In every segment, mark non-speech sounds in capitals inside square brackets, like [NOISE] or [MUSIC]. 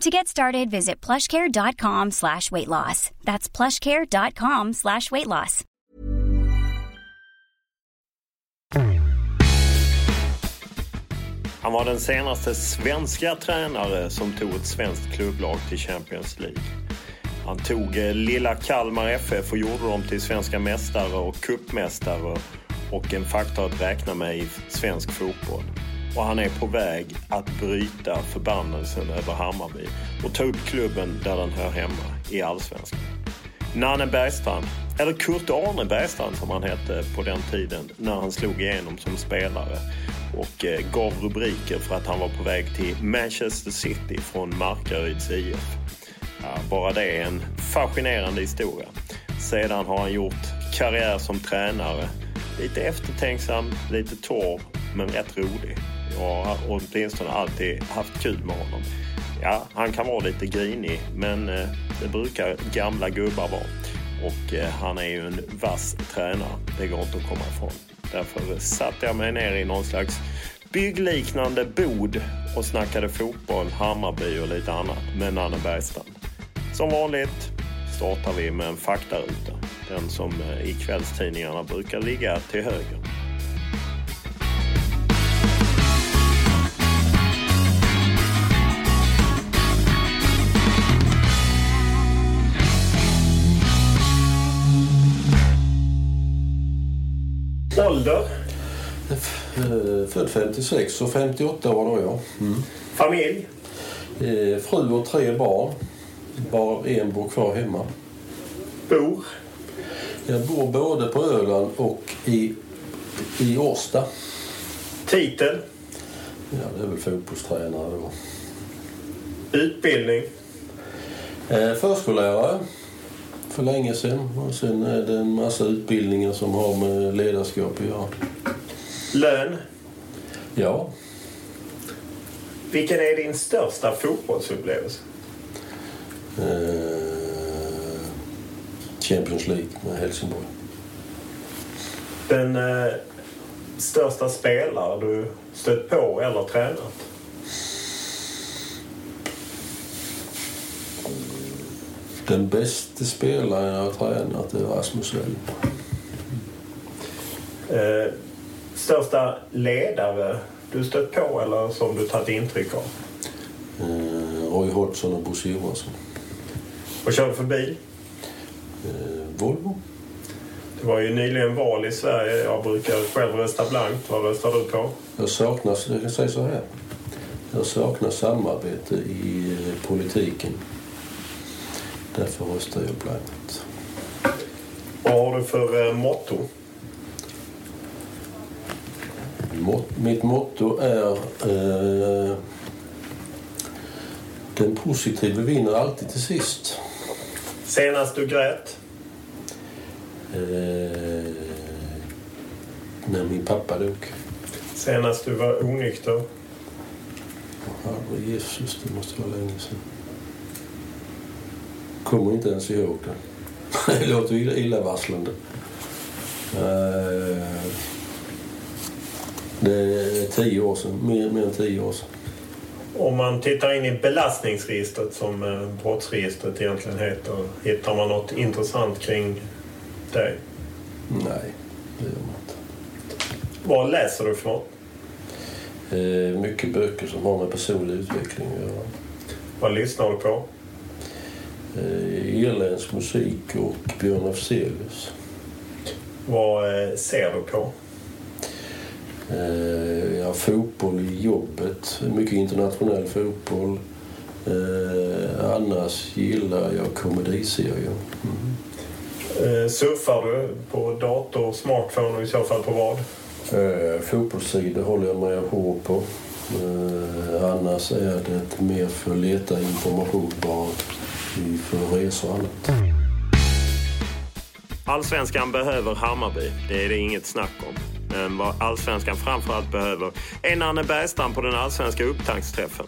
To get started, visit plushcare.com slash weight loss. That's plushcare.com slash weight loss. Han var den senaste svenska tränare som tog ett svenskt klubblag till Champions League. Han tog eh, lilla Kalmar FF och gjorde dem till svenska mästare och kuppmästare och en faktor att räkna med i svensk fotboll och han är på väg att bryta förbannelsen över Hammarby och ta upp klubben där den hör hemma, i Allsvenskan. Nanne Bergstrand, eller Kurt Arne Bergstrand som han hette på den tiden när han slog igenom som spelare och eh, gav rubriker för att han var på väg till Manchester City från Markaryds IF. Ja, bara det är en fascinerande historia. Sedan har han gjort karriär som tränare. Lite eftertänksam, lite torr, men rätt rolig. Jag har åtminstone alltid haft kul med honom. Ja, han kan vara lite grinig, men eh, det brukar gamla gubbar vara. Och eh, han är ju en vass tränare. Det går inte att komma ifrån. Därför satte jag mig ner i någon slags byggliknande bod och snackade fotboll, Hammarby och lite annat med Nanne Bergstrand. Som vanligt startar vi med en faktaruta. Den som eh, i kvällstidningarna brukar ligga till höger. Ålder? Född 56 och 58 var då jag. Mm. Familj? Eh, fru och tre barn. Bara en bor kvar hemma. Bor? Jag bor både på Öland och i, i Årsta. Titel? Ja, det är väl fotbollstränare då. Utbildning? Eh, förskollärare för länge sedan. Och sen är det en massa utbildningar som har med ledarskap att göra. Lön? Ja. Vilken är din största fotbollsupplevelse? Eh, Champions League med Helsingborg. Den eh, största spelare du stött på eller tränat? Den bästa spelaren jag har tränat är Rasmus Elm. Eh, största ledare du stött på eller som du tagit intryck av? Eh, Roy Hodgson och Bosse Johansson. Vad kör du för bil? Eh, Volvo. Det var ju nyligen val i Sverige. Jag brukar själv rösta blankt. Vad röstar du på? Jag saknar, jag kan säga så här. Jag saknar samarbete i politiken. Därför röstar jag blankt. Vad har du för eh, motto? Mot, mitt motto är eh, Den positiva vinner alltid till sist. Senast du grät? Eh, när min pappa dog. Senast du var onykter? Herre Jesus, det måste vara länge sedan. Kommer inte ens ihåg det. [LAUGHS] Det låter illa- illavarslande. Eh, det är tio år sedan, mer, mer än tio år sedan. Om man tittar in i belastningsregistret som eh, brottsregistret egentligen heter, hittar man något intressant kring dig? Nej, det gör man inte. Vad läser du för något? Eh, mycket böcker som har med personlig utveckling att göra. Vad lyssnar du på? Eh, irländsk musik och Björn Afzelius. Vad eh, ser du på? Eh, ja, fotboll i jobbet, mycket internationell fotboll. Annars gillar jag komediserier. Mm. Surfar du på dator, smartphone och i så fall på vad? Fotbollssidor håller jag mig hårt på. Annars är det mer för att leta information bara för resor och annat. Allsvenskan behöver Hammarby, det är det inget snack om. Men vad allsvenskan framförallt behöver är Nanne Bergstrand på den allsvenska upptaktsträffen.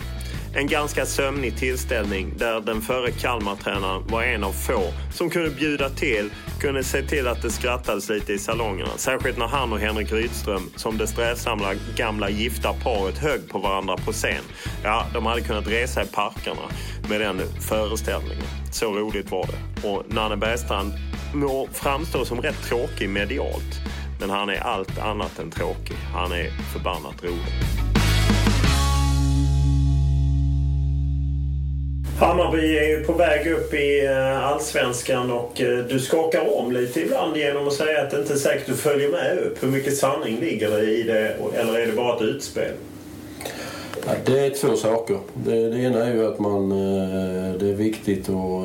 En ganska sömnig tillställning där den före Kalmartränaren var en av få som kunde bjuda till, kunde se till att det skrattades lite i salongerna. Särskilt när han och Henrik Rydström, som det strävsamma gamla gifta paret, högg på varandra på scen. Ja, de hade kunnat resa i parkerna med den föreställningen. Så roligt var det. Och Nanne Bergstrand må framstå som rätt tråkig medialt. Men han är allt annat än tråkig. Han är förbannat rolig. Hammarby är ju på väg upp i eh, allsvenskan och eh, du skakar om lite ibland genom att säga att det inte är säkert du följer med upp. Hur mycket sanning ligger det i det eller är det bara ett utspel? Ja, det är två saker. Det, det ena är ju att man, eh, det är viktigt att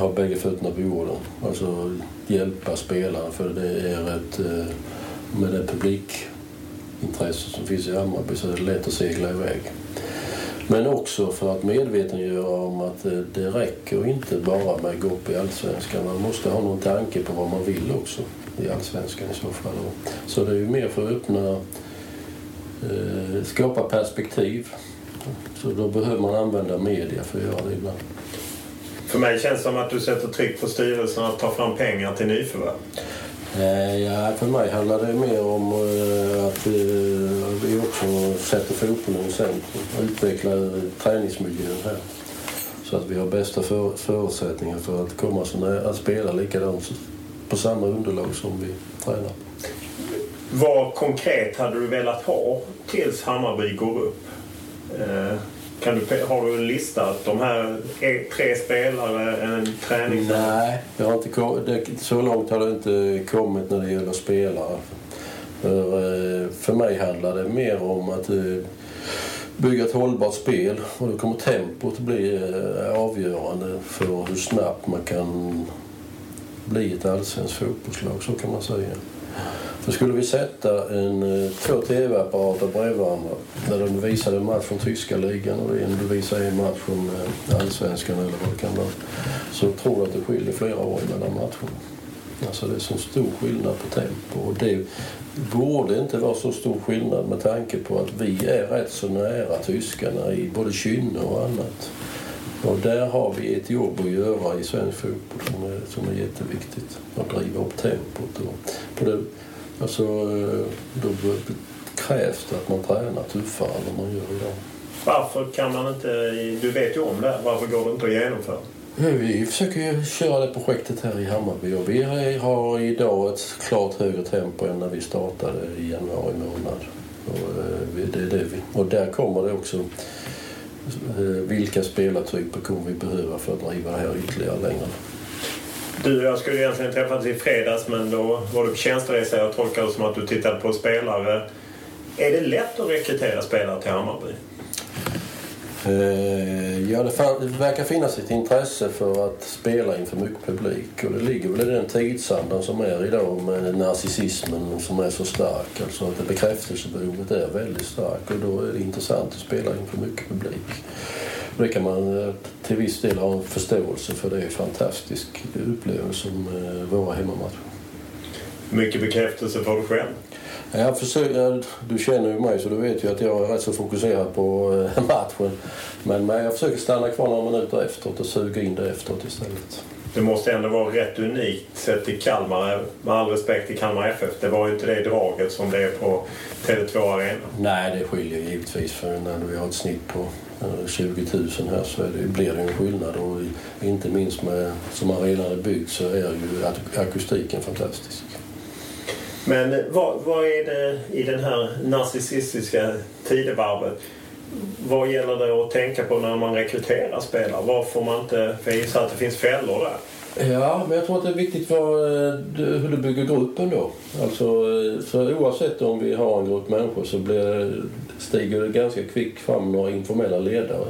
ha bägge fötterna på jorden. Alltså hjälpa spelaren för det är ett, med det publikintresse som finns i Hammarby så är det lätt att segla iväg. Men också för att medvetandegöra om att eh, det räcker inte bara med att gå upp i Allsvenskan. Man måste ha någon tanke på vad man vill också i Allsvenskan i så fall. Så det är ju mer för att öppna eh, skapa perspektiv. Så då behöver man använda media för att göra det ibland. För mig känns det som att du sätter tryck på styrelsen att ta fram pengar till nyförvärv. Eh, ja, för mig handlar det mer om eh, att eh, vi också sätter fotbollen i centrum och utvecklar träningsmiljön här. Så att vi har bästa för, förutsättningar för att komma så nära, att spela likadant på samma underlag som vi tränar. Vad konkret hade du velat ha tills Hammarby går upp? Kan du, har du en lista? De här tre spelare, en träning... Nej, jag har inte det, så långt har det inte kommit när det gäller spelare. För, eh, för mig handlar det mer om att eh, bygga ett hållbart spel och då kommer tempot bli eh, avgörande för hur snabbt man kan bli ett allsvenskt fotbollslag, så kan man säga. Då skulle vi sätta en, eh, två tv-apparater bredvid varandra där de visade en match från tyska ligan och en visade en match från eh, allsvenskan eller vad det kan vara så tror jag att det skiljer flera år mellan matcherna. Alltså det är så stor skillnad på tempo och det borde inte vara så stor skillnad med tanke på att vi är rätt så nära tyskarna i både kynne och annat. Och där har vi ett jobb att göra i svensk fotboll som är, som är jätteviktigt. Att driva upp tempot. Och på det, alltså, eh, då krävs det att man tränar tuffare än vad man gör idag. Varför kan man inte... Du vet ju om det. Varför går det inte att genomföra? Vi försöker köra det projektet här i Hammarby och vi har idag ett klart högre tempo än när vi startade i januari månad. Och, eh, det är det vi, och där kommer det också Eh, vilka spelartyper kommer vi behöva för att driva det här ytterligare längre. Du och jag skulle egentligen träffats i fredags men då var du på tjänsteresa. Jag tolkar det som att du tittade på spelare. Är det lätt att rekrytera spelare till Hammarby? Eh, ja, det, verkar finnas ett intresse för att spela inför mycket publik och det ligger väl i den tidsandan som är idag med narcissismen som är så stark. Alltså att det bekräftelsebehovet är väldigt starkt och då är det intressant att spela inför mycket publik. Och det kan man eh, till viss del ha en förståelse för. Det är en fantastisk upplevelse som eh, våra hemmamatcher. Mycket bekräftelse får du själv? Jag försöker, du känner ju mig så du vet ju att jag är rätt så fokuserad på eh, [LAUGHS] matchen. Men, men jag försöker stanna kvar några minuter efteråt och suga in det efteråt istället. det måste ändå vara rätt unikt sett till Kalmar, med all respekt till Kalmar FF. Det var ju inte det draget som det är på Tele2 Arena. Nej, det skiljer givetvis. För när vi har ett snitt på 20 000 här så det, blir det en skillnad. Och inte minst med, som arenan är byggd så är ju akustiken fantastisk. Men vad, vad är det i den här narcissistiska tidevarvet? Vad gäller det att tänka på när man rekryterar spelare? Vad får man inte... För jag att det finns fällor där. Ja, men jag tror att det är viktigt för, eh, hur du bygger gruppen då. Alltså, eh, för oavsett om vi har en grupp människor så blir, stiger det ganska kvickt fram några informella ledare.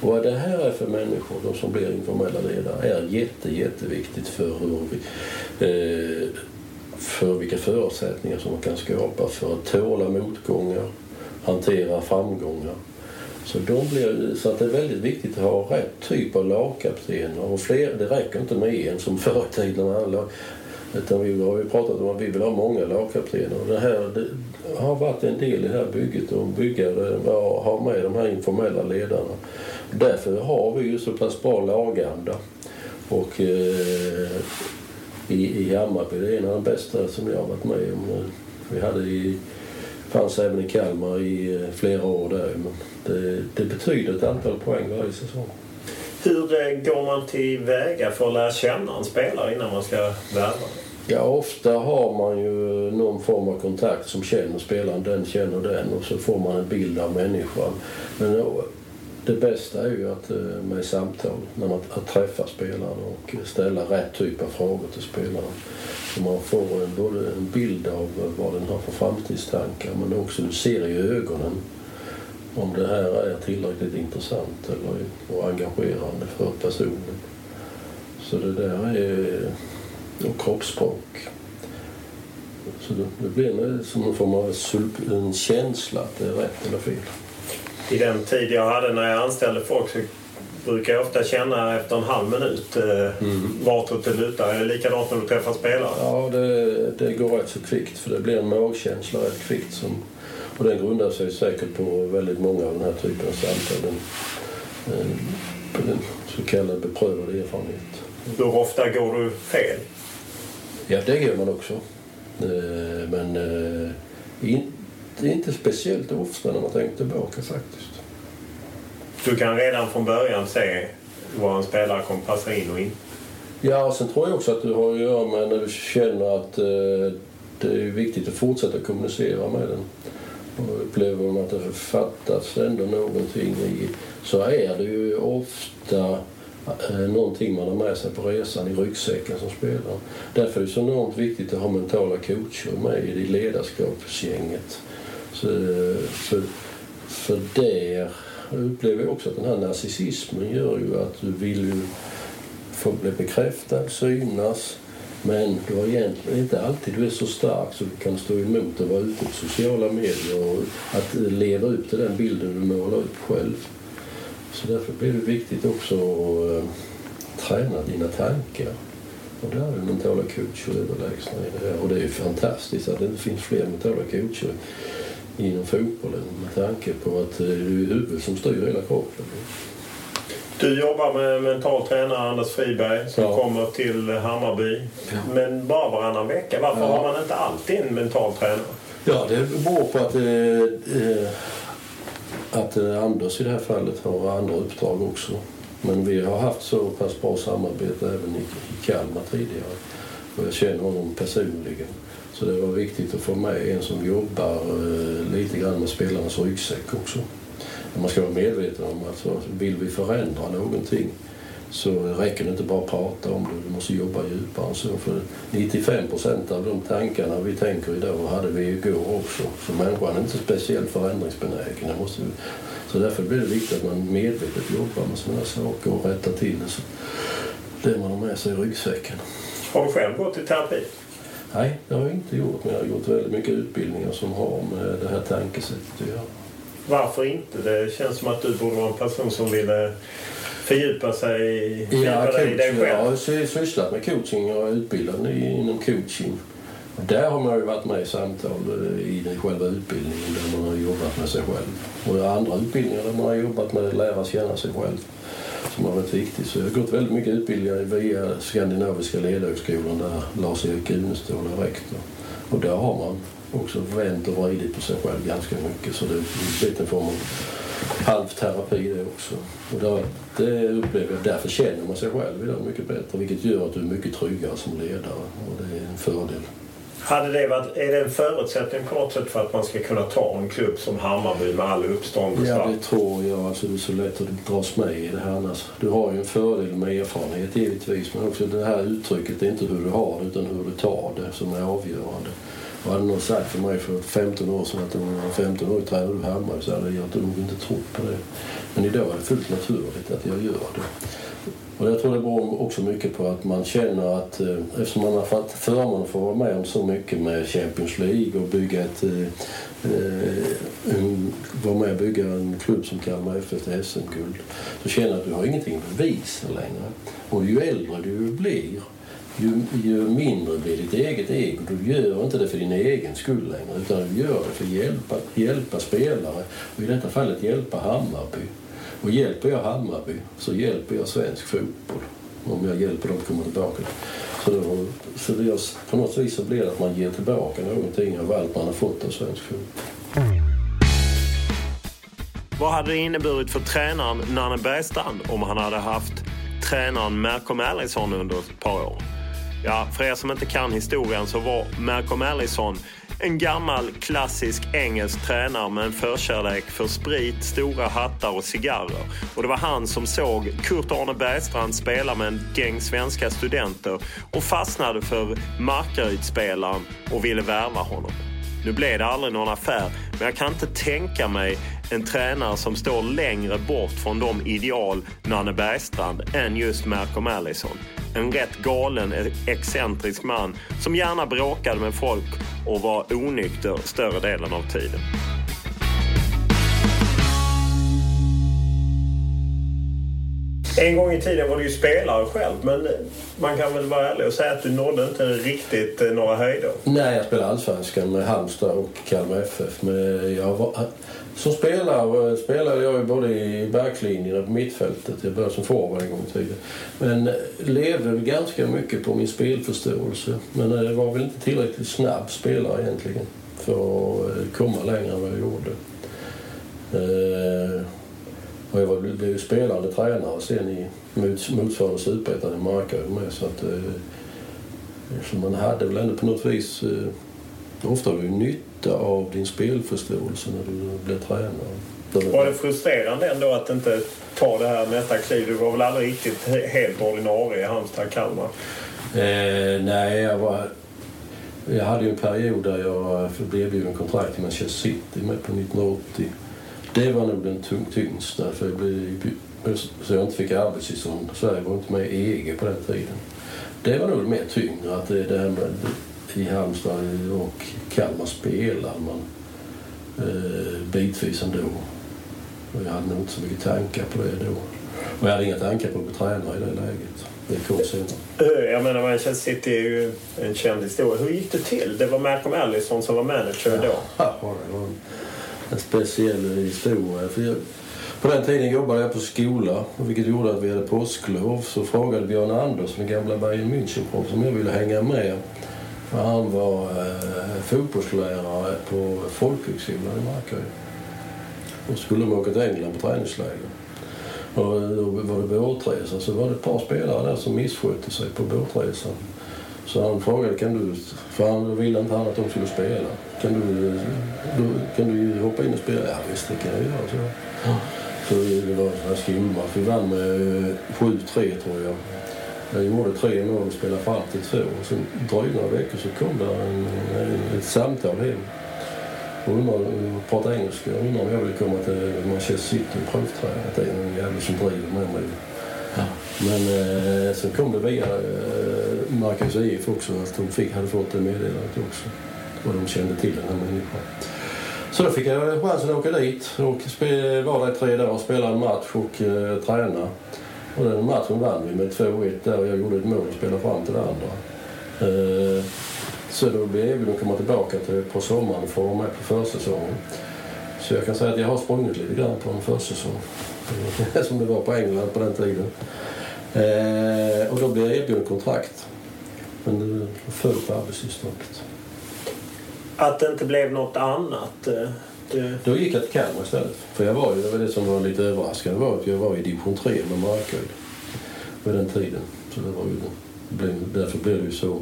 Och vad det här är för människor, de som blir informella ledare, är jätte, jätteviktigt för hur vi, eh, för vilka förutsättningar som man kan skapa för att tåla motgångar, hantera framgångar. Så, de blir, så att det är väldigt viktigt att ha rätt typ av lagkaptener. Och fler, det räcker inte med en som förr i tiden. Utan vi har ju pratat om att vi vill ha många lagkaptener. Det, här, det har varit en del i det här bygget att bygga ha med de här informella ledarna. Därför har vi ju så pass bra laganda. Och eh, i, i Hammarby, det är en av de bästa som jag har varit med om. Vi hade i fanns även i Kalmar i eh, flera år där. Men det, det betyder ett antal poäng varje säsong. Hur eh, går man tillväga för att lära känna en spelare innan man ska värva? Ja, ofta har man ju någon form av kontakt som känner spelaren, den känner den och så får man en bild av människan. Men eh, det bästa är ju att eh, med samtal, när man att träffa spelaren och ställa rätt typ av frågor till spelaren. Så man får en, både en bild av vad den har för framtidstankar men också du ser i ögonen om det här är tillräckligt intressant eller, och engagerande för personen. Så det där är och kroppsspråk. Så det, det blir som en form av en känsla att det är rätt eller fel. I den tid jag hade när jag anställde folk så brukar jag ofta känna efter en halv minut eh, mm. vartåt det lutar. Är det likadant när du träffar spelare? Ja, det, det går rätt så kvickt för det blir en magkänsla rätt kvickt. Som, och den grundar sig säkert på väldigt många av den här typen av samtal. Den, på den så kallade beprövad erfarenhet. Hur ofta går du fel? Ja, det gör man också. Eh, men eh, inte, inte speciellt ofta när man tänker tillbaka faktiskt du kan redan från början se vad en spelare kommer passa in och in. Ja, och sen tror jag också att du har att göra med när du känner att eh, det är viktigt att fortsätta kommunicera med den. Och upplever man att det fattas ändå någonting i, så är det ju ofta eh, någonting man har med sig på resan i ryggsäcken som spelare. Därför är det så enormt viktigt att ha mentala coacher med i ledarskapsgänget. Så, för, för där jag upplever också att den här narcissismen gör ju att du vill ju få bli bekräftad, synas. Men du har egentligen inte alltid du är så stark så du kan stå emot att vara ute på sociala medier och att leva upp till den bilden du målar upp själv. Så därför blir det viktigt också att eh, träna dina tankar. Och där är mentala coacher överlägsna i det här. Och det är ju fantastiskt att det inte finns fler mentala coacher inom fotbollen med tanke på att det är huvudet som styr hela kroppen. Du jobbar med mental tränare Anders Friberg som ja. kommer till Hammarby. Ja. Men bara varannan vecka. Varför ja. har man inte alltid en mental tränare? Ja, det beror på att, eh, att eh, Anders i det här fallet har andra uppdrag också. Men vi har haft så pass bra samarbete även i, i Kalmar tidigare. Och jag känner honom personligen. Så det var viktigt att få med en som jobbar eh, lite grann med spelarnas ryggsäck också. Man ska vara medveten om att vill vi förändra någonting så räcker det inte bara att prata om det, du måste jobba djupare så. För 95 procent av de tankarna vi tänker idag hade vi igår också. Så människan är inte speciellt förändringsbenägen. Måste Så därför blir det viktigt att man medvetet jobbar med sådana saker och rättar till det, det man har med sig i ryggsäcken. Har du själv gått i terapi? Nej, det har jag inte gjort. Men jag har gjort väldigt mycket utbildningar som har med det här tankesättet att göra. Varför inte? Det känns som att du borde vara en person som ville fördjupa sig ja, i dig själv. Jag har sysslat med coaching och är utbildad inom coaching. Där har man ju varit med i samtal i själva utbildningen där man har jobbat med sig själv. Och andra utbildningar där man har jobbat med att lära känna sig själv som har varit viktig. Så jag har gått väldigt mycket utbildningar via Skandinaviska ledarhögskolan där Lars-Erik Unestål är rektor. Och där har man också vänt och vridit på sig själv ganska mycket så det är blivit en form av halvterapi det också. Och där, det upplever jag, därför känner man sig själv idag mycket bättre vilket gör att du är mycket tryggare som ledare och det är en fördel. Hade det varit, är det en förutsättning på något sätt för att man ska kunna ta en klubb som Hammarby med all uppståndelse? Ja, det tror jag. Alltså, det är så lätt att dras med i det här annars. Du har ju en fördel med erfarenhet givetvis men också det här uttrycket, det är inte hur du har det utan hur du tar det som är avgörande. Och hade någon sagt för mig för 15 år sedan att om jag var 15 år tränade du Hammarby så hade jag nog inte trott på det. Men idag är det fullt naturligt att jag gör det. Och jag tror det beror också mycket på att man känner att eh, eftersom man har fått förmånen att få vara med om så mycket med Champions League och bygga ett, eh, eh en, vara med och bygga en klubb som Kalmar FF till SM-guld så känner att du har ingenting att bevisa längre. Och ju äldre du blir ju, ju mindre blir ditt eget ego. Du gör inte det för din egen skull längre utan du gör det för att hjälpa, hjälpa spelare och i detta fallet hjälpa Hammarby. Och hjälper jag Hammarby så hjälper jag svensk fotboll. Om jag hjälper dem att komma tillbaka. Så, då, så det, på något vis så blir det att man ger tillbaka någonting av allt man har fått av svensk fotboll. Vad hade det inneburit för tränaren Nanne Bergstrand om han hade haft tränaren Malcolm Allison under ett par år? Ja, för er som inte kan historien så var Malcolm Allison en gammal klassisk engelsk tränare med en förkärlek för sprit, stora hattar och cigarrer. Och det var han som såg Kurt-Arne Bergstrand spela med en gäng svenska studenter och fastnade för Markarydsspelaren och ville värva honom. Nu blev det aldrig någon affär, men jag kan inte tänka mig en tränare som står längre bort från de ideal Nanne Bergstrand än just Malcolm Allison. En rätt galen, e- excentrisk man som gärna bråkade med folk och var onykter större delen av tiden. En gång i tiden var du ju spelare själv men man kan väl vara ärlig och säga att du nådde inte riktigt eh, några höjder? Nej, jag spelade allsvenskan med Halmstad och Kalmar FF. Men jag var, som spelare eh, spelade jag både i backlinjen och på mittfältet. Jag började som forward en gång i tiden. Men eh, levde ganska mycket på min spelförståelse. Men jag var väl inte tillräckligt snabb spelare egentligen för att komma längre än vad jag gjorde. Och jag var, blev ju spelande tränare sen i motsvarande superettan i Markaryd med. Så att, så man hade väl ändå på något vis ofta var det ju nytt nytta av din spelförståelse när du blir tränare. Var det frustrerande ändå att inte ta det här nästa kliv? Du var väl aldrig riktigt helt ordinarie i Halmstad, Kalmar? Eh, nej, jag var... Jag hade ju en period där jag blev erbjuden kontrakt i Manchester City med på 1980. Det var nog den tyngsta, för jag blev, så jag inte fick arbetstillstånd. Sverige var inte med i EG på den tiden. Det var nog mer tyngre, att det, det här med i Halmstad och Kalmar spelar man eh, bitvis ändå. Och jag hade nog inte så mycket tankar på det då. Och jag hade inga tankar på att bli tränare i det läget. Det kom senare. Jag menar Manchester City är ju en känd historia. Hur gick det till? Det var Malcolm Allison som var manager då? Ja, [LAUGHS] det var en speciell historia. För jag, på den tiden jobbade jag på skola, vilket gjorde att vi hade påsklov. Så frågade Björn Andersson, gamla Bayern München-proffs, om jag ville hänga med han var eh, fotbollslärare på folkhögskolan i Markaryd. Och skulle de åka till England på träningsläger. Och då var det båtresa så var det ett par spelare där som misskötte sig på båtresan. Så han frågade, kan du, för han ville inte han att de skulle spela. Kan du, kan du hoppa in och spela? Ja visst, det kan jag göra. Så, så det var en skolmatch. Vi vann med 7-3 tror jag. Jag gjorde tre mål och spelade fram till två. Och sen dröjde några veckor så kom det en, en, ett samtal hem. Och undrade, pratade engelska och undrade om jag ville komma till Manchester City och provträna. Att det är någon jävel som driver med mig. Ja. Men eh, sen kom det via eh, Marcus IF också att de fick, hade fått det meddelandet också. Och de kände till den här människan. Så då fick jag chansen att åka dit och var där i tre dagar och spela en match och eh, träna. Och den matchen vann vi med 2-1 där och jag gjorde ett mål och spelade fram till det andra. Eh, så då blev jag erbjuden att komma tillbaka till, på sommaren för att vara med på försäsongen. Så jag kan säga att jag har sprungit lite grann på en försäsong. [LAUGHS] som det var på England på den tiden. Eh, och då blev jag erbjuden kontrakt. Men det föll på arbetstillståndet. Att det inte blev något annat? eh, då gick jag till Kalmar istället. För jag var ju, det var det som var lite överraskande var att jag var i division 3 med Markaryd vid den tiden. Så det var ju, det därför blev det ju så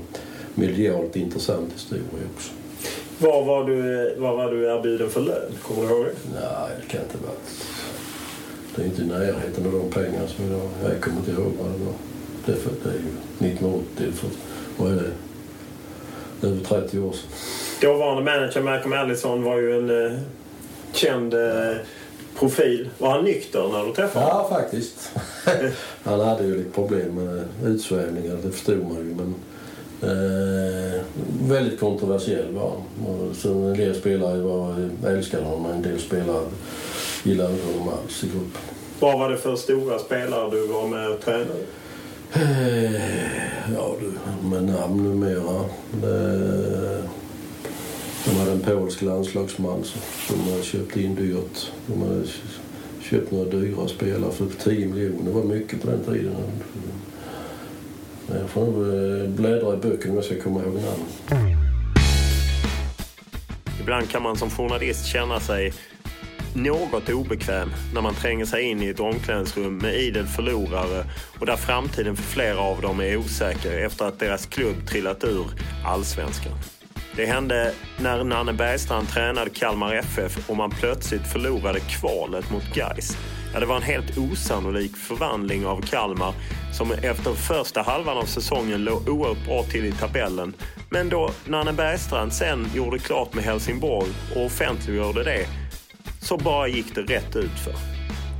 medialt intressant historia också. Vad var du, vad var du erbjuden för lön? Kommer du ihåg det? Nej, det kan inte vara... Det är inte i närheten av de pengar som idag... Jag kommer inte ihåg vad det var. Det är, för, det är ju 1980. För, vad är det? Över 30 år sedan. Dåvarande manager Malcolm Allison var ju en eh, känd eh, profil. Var han nykter när du träffade honom? Ja, faktiskt. [LAUGHS] Han hade ju lite problem med utsvävningar, det förstod man ju. Men, eh, väldigt kontroversiell var han. Så en del spelare var, älskade honom, men en del spelare gillade inte honom alls i gruppen. Vad var det för stora spelare du var med och tränade? Eh, Ja du, med namn numera. Det, de hade en polsk landslagsman som de hade köpt in dyrt. De hade köpt några dyra spelare för 10 miljoner. Det var mycket på den tiden. Jag får nog eh, bläddra i böckerna om jag ska komma ihåg namn. Ibland kan man som journalist känna sig något obekväm när man tränger sig in i ett omklädningsrum med idel förlorare och där framtiden för flera av dem är osäker efter att deras klubb trillat ur allsvenskan. Det hände när Nanne Bergstrand tränade Kalmar FF och man plötsligt förlorade kvalet mot Gais. Ja, det var en helt osannolik förvandling av Kalmar som efter första halvan av säsongen låg oerhört bra till i tabellen. Men då Nanne Bergstrand sen gjorde klart med Helsingborg och offentliggjorde det så bara gick det rätt ut för.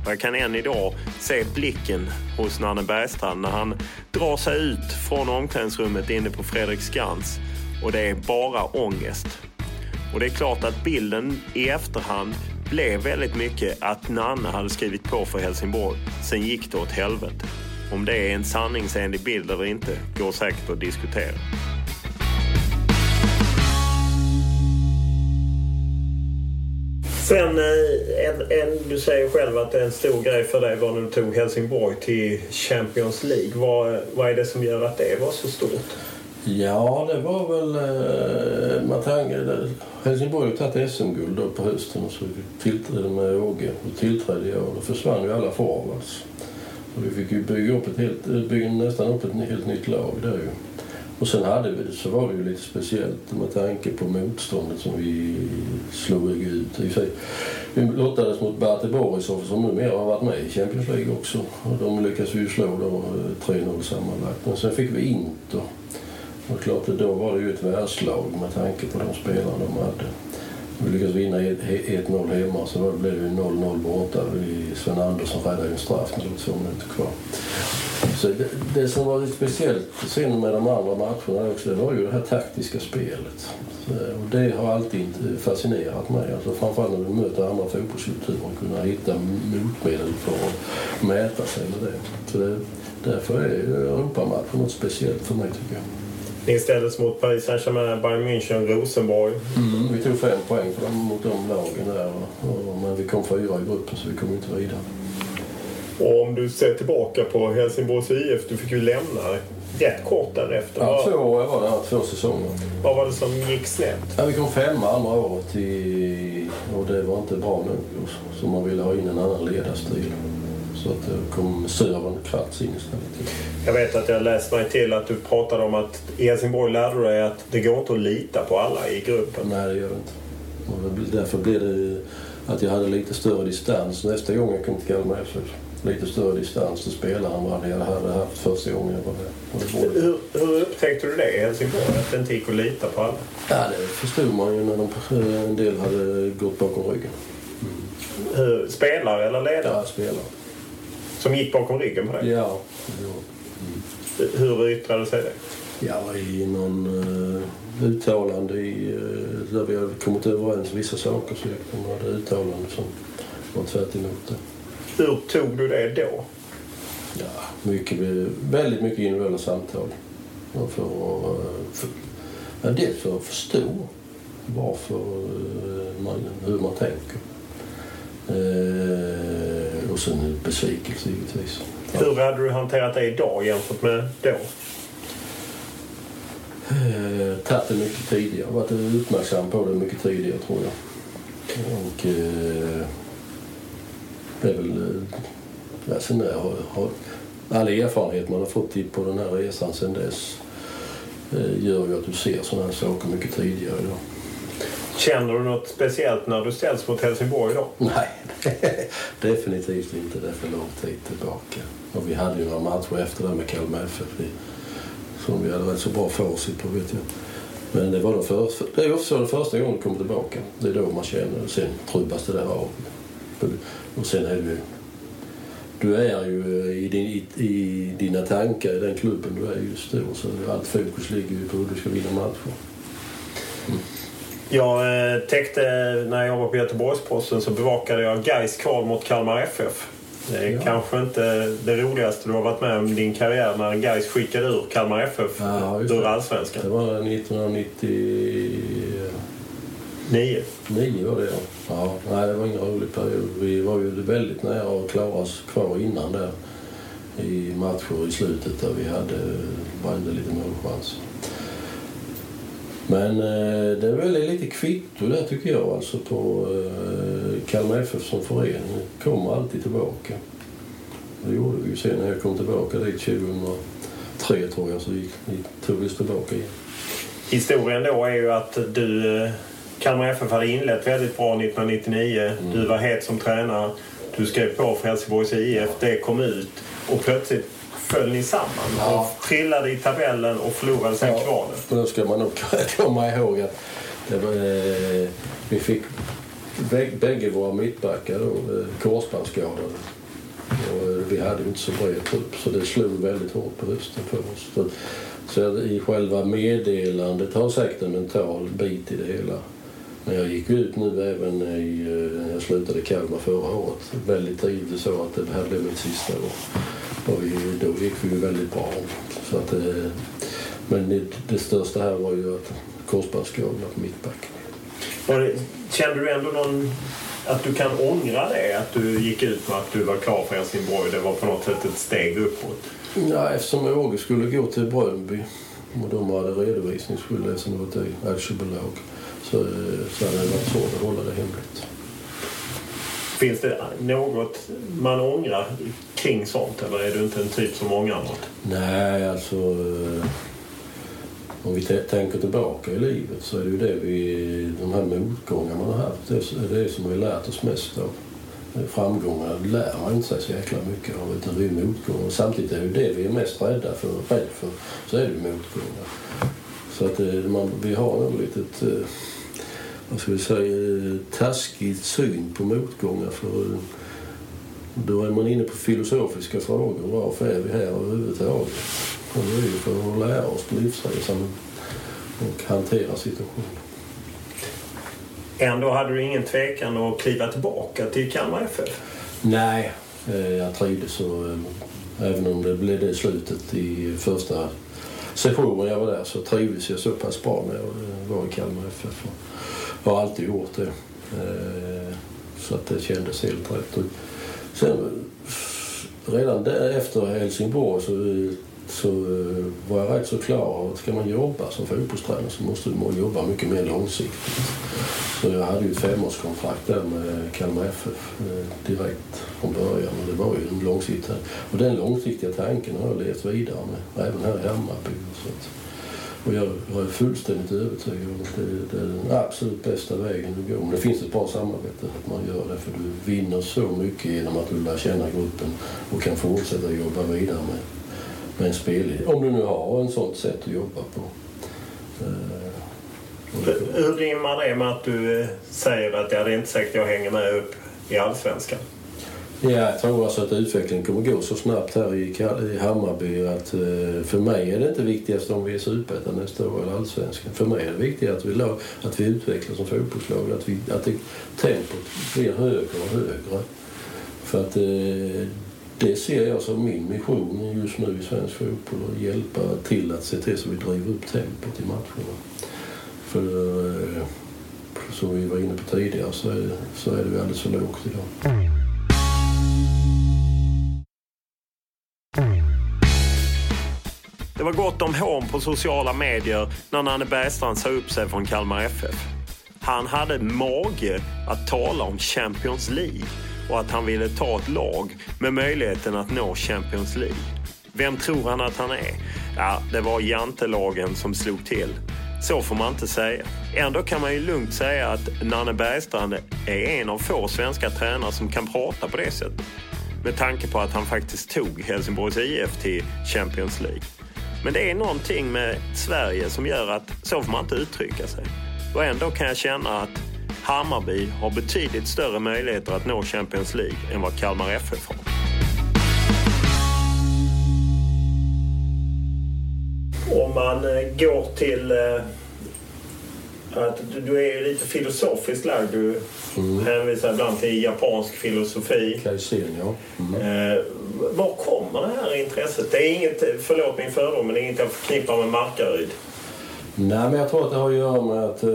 Och Jag kan än idag se blicken hos Nanne Bergstrand när han drar sig ut från omklädningsrummet inne på Fredriksskans och det är bara ångest. Och det är klart att bilden i efterhand blev väldigt mycket att Nanne hade skrivit på för Helsingborg. Sen gick det åt helvete. Om det är en sanningsenlig bild eller inte går säkert att diskutera. Sen, eh, en, en, du säger själv att en stor grej för dig var när du tog Helsingborg till Champions League. Vad, vad är det som gör att det var så stort? Ja, det var väl... Eh, man Helsingborg har tagit SM-guld då på hösten och så tillträdde med Åge. Och tillträdde jag och då försvann ju alla forwards. Alltså. Och vi fick ju bygga, upp ett helt, eh, bygga nästan upp ett helt nytt lag där ju. Och sen hade vi, så var det ju lite speciellt med tanke på motståndet som vi slog ut. I sig, Vi lottades mot Bate Borisov som numera har varit med i Champions League också. Och de lyckades vi ju slå då eh, 3-0 sammanlagt. Men sen fick vi Inter. Och klart, då var det ju ett världslag med tanke på de spelarna de hade. Vi lyckades vinna 1-0 hemma, så då blev det 0-0 borta. Sven Andersson räddade ju en straff när det var två minuter kvar. Så det, det som var lite speciellt sen med de andra matcherna också, det var ju det här taktiska spelet. Så, och det har alltid fascinerat mig. Alltså framförallt när du möter andra fotbollskulturer, kunna hitta motmedel för att mäta sig med det. Så det, därför är Europamatchen något speciellt för mig tycker jag. Ni ställdes mot Paris Saint-Germain, Bayern München, Rosenborg. Mm, vi tog fem poäng för dem, mot de lagen där. Och, men vi kom fyra i gruppen så vi kom inte vidare. Och om du ser tillbaka på Helsingborgs IF, du fick ju lämna rätt kort därefter. Ja, två år var det, här, två säsonger. vad var det som gick snett? Ja, vi kom femma andra året i, och det var inte bra nog. Så man ville ha in en annan ledarstil. Så att det kom Sören Kratz in istället. Jag vet att jag läste mig till att du pratade om att i Helsingborg lärde du dig att det går inte att lita på alla i gruppen. Nej, det gör det inte. Och därför blev det att jag hade lite större distans nästa gång jag kom till Kalmar FF. Lite större distans till spelarna än vad jag hade haft första gången jag var där. Hur, hur upptäckte du det i Helsingborg? Att det inte gick att lita på alla? Ja, det förstod man ju när de, en del hade gått bakom ryggen. Hur, spelare eller ledare? Ja, spelare. Som gick bakom ryggen på dig? Ja, ja. Hur yttrade sig det? Ja, i någon uh, uttalande i, uh, där vi hade kommit överens vissa saker så de hade uttalande som var tvärt emot det. Hur tog du det då? Ja, mycket, väldigt mycket individuella samtal. Och för, eh, för, ja, dels för att förstå varför man, hur man tänker. Eh, och sen en besvikelse givetvis. Hur hade du hanterat det idag jämfört med då? Eh, tagit det mycket tidigare. Varit uppmärksam på det mycket tidigare tror jag. Och eh, det är väl... Eh, ja, sen har, har, all erfarenhet man har fått på den här resan sen dess eh, gör ju att du ser sådana här saker mycket tidigare idag. Känner du något speciellt när du ställs mot Helsingborg idag? Nej, [LAUGHS] definitivt inte. Det är för lång tid tillbaka. Och vi hade ju några matcher efter det med Kalmar FF som vi hade rätt så bra facit på vet jag. Men det var den första, det är också den första gången du kommer tillbaka. Det är då man känner och sen trubbas det där av. Och sen är du du är ju eh, i, din, i, i dina tankar i den klubben du är just då. Så allt fokus ligger ju på hur du ska vinna matcher. Jag eh, täckte, när jag var på Göteborgsposten så bevakade jag Gais kval mot Kalmar FF. Det är ja. kanske inte det roligaste du har varit med om i din karriär när Gais skickade ur Kalmar FF ja, ur allsvenskan. Det var 1990... Nio. Nio var det ja. ja. Nej, det var ingen rolig period. Vi var ju väldigt nära att klara oss kvar innan där i matcher i slutet där vi hade brände lite målchans. Men eh, det är väl lite kvitto där tycker jag alltså på eh, Kalmar FF som förening. kommer alltid tillbaka. Det gjorde vi ju sen när jag kom tillbaka dit 2003 tror jag så gick, tog vi tillbaka igen. Historien då är ju att du eh, Kalmar FF hade inlett väldigt bra 1999. Mm. Du var het som tränare. Du skrev på för Helsingborgs IF. Det kom ut och plötsligt föll ni samman ja. och trillade i tabellen och förlorade sen ja. kvalet. Då ska man nog [LAUGHS] komma ihåg att var, eh, vi fick bägge våra mittbackar då, eh, korsbandsskadade. Och eh, vi hade inte så bred trupp så det slog väldigt hårt på hösten för oss. Så, så i själva meddelandet har säkert en mental bit i det hela. Men jag gick ut nu även i, när eh, jag slutade Kalmar förra året. Väldigt tidigt så att det här blev mitt sista år. Och vi, då gick vi ju väldigt bra. Så att, eh, men det, det största här var ju att korsbandsskadorna på mittbacken. Kände du ändå någon, att du kan ångra det? Att du gick ut med att du var klar för Helsingborg? Det var på något sätt ett steg uppåt? Ja, eftersom Åge skulle gå till Bröndby och de hade redovisningsskyldighet eftersom det var ett aktiebolag så, så hade det varit svårt att hålla det hemligt. Finns det något man ångrar kring sånt eller är du inte en typ som ångrar något? Nej, alltså eh, om vi tänker tillbaka i livet så är det ju det vi, de här motgångar man har haft, det är det som vi har lärt oss mest av. Framgångar lär man inte sig så jäkla mycket av utan det är motgångar. Samtidigt är det ju det vi är mest rädda för, rädd för så är det ju motgångar. Så att eh, man, vi har nog lite ett, vad ska vi säga, taskig syn på motgångar. För då är man inne på filosofiska frågor. Varför är vi här överhuvudtaget? Och det är ju för att lära oss på livsresan och hantera situationen. Ändå hade du ingen tvekan att kliva tillbaka till Kalmar FF? Nej, eh, jag trivdes eh, även om det blev det slutet i första sessionen jag var där så trivdes jag så pass bra när jag var i Kalmar FF. Jag har alltid gjort det. Eh, så att det kändes helt rätt. Sen, redan efter Helsingborg så, så var jag rätt så klar att ska man jobba som fotbollstränare så måste man jobba mycket mer långsiktigt. Så jag hade ju ett femårskontrakt där med Kalmar FF eh, direkt från början och det var ju en långsiktig Och den långsiktiga tanken har jag levt vidare med, även här i Hammarby. Så att, och jag, jag är fullständigt övertygad om att det, det, är den absolut bästa vägen att gå. Men det finns ett bra samarbete att man gör det för du vinner så mycket genom att du lär känna gruppen och kan fortsätta jobba vidare med, med en spelidé. Om du nu har en sånt sätt att jobba på. Eh, Hur rimmar det med att du eh, säger att jag är inte säkert jag hänger med upp i Allsvenskan? Ja, jag tror alltså att utvecklingen kommer gå så snabbt här i, i Hammarby att eh, för mig är det inte viktigast om vi är superettan nästa år eller allsvenskan. För mig är det viktigt att vi, att vi utvecklas som fotbollslag, att, vi, att det, tempot blir högre och högre. För att eh, det ser jag som min mission just nu i svensk fotboll, att hjälpa till att se till så vi driver upp tempot i matcherna. För eh, som vi var inne på tidigare så är, så är det alldeles för lågt idag. Var gott om hån på sociala medier när Nanne Bergstrand sa upp sig från Kalmar FF. Han hade mage att tala om Champions League och att han ville ta ett lag med möjligheten att nå Champions League. Vem tror han att han är? Ja, det var jantelagen som slog till. Så får man inte säga. Ändå kan man ju lugnt säga att Nanne Bergstrand är en av få svenska tränare som kan prata på det sättet. Med tanke på att han faktiskt tog Helsingborgs IF till Champions League. Men det är någonting med Sverige som gör att så får man inte uttrycka sig. Och ändå kan jag känna att Hammarby har betydligt större möjligheter att nå Champions League än vad Kalmar FF har. Om man eh, går till... Eh, att du är lite filosofiskt lagd. Du mm. hänvisar ibland till japansk filosofi. Kaizen, ja. Mm. Eh, var kommer det här intresset? Det är inget, förlåt min fördom, men det är inget jag förknippar med Markaryd. Nej, men jag tror att det har att göra med att eh,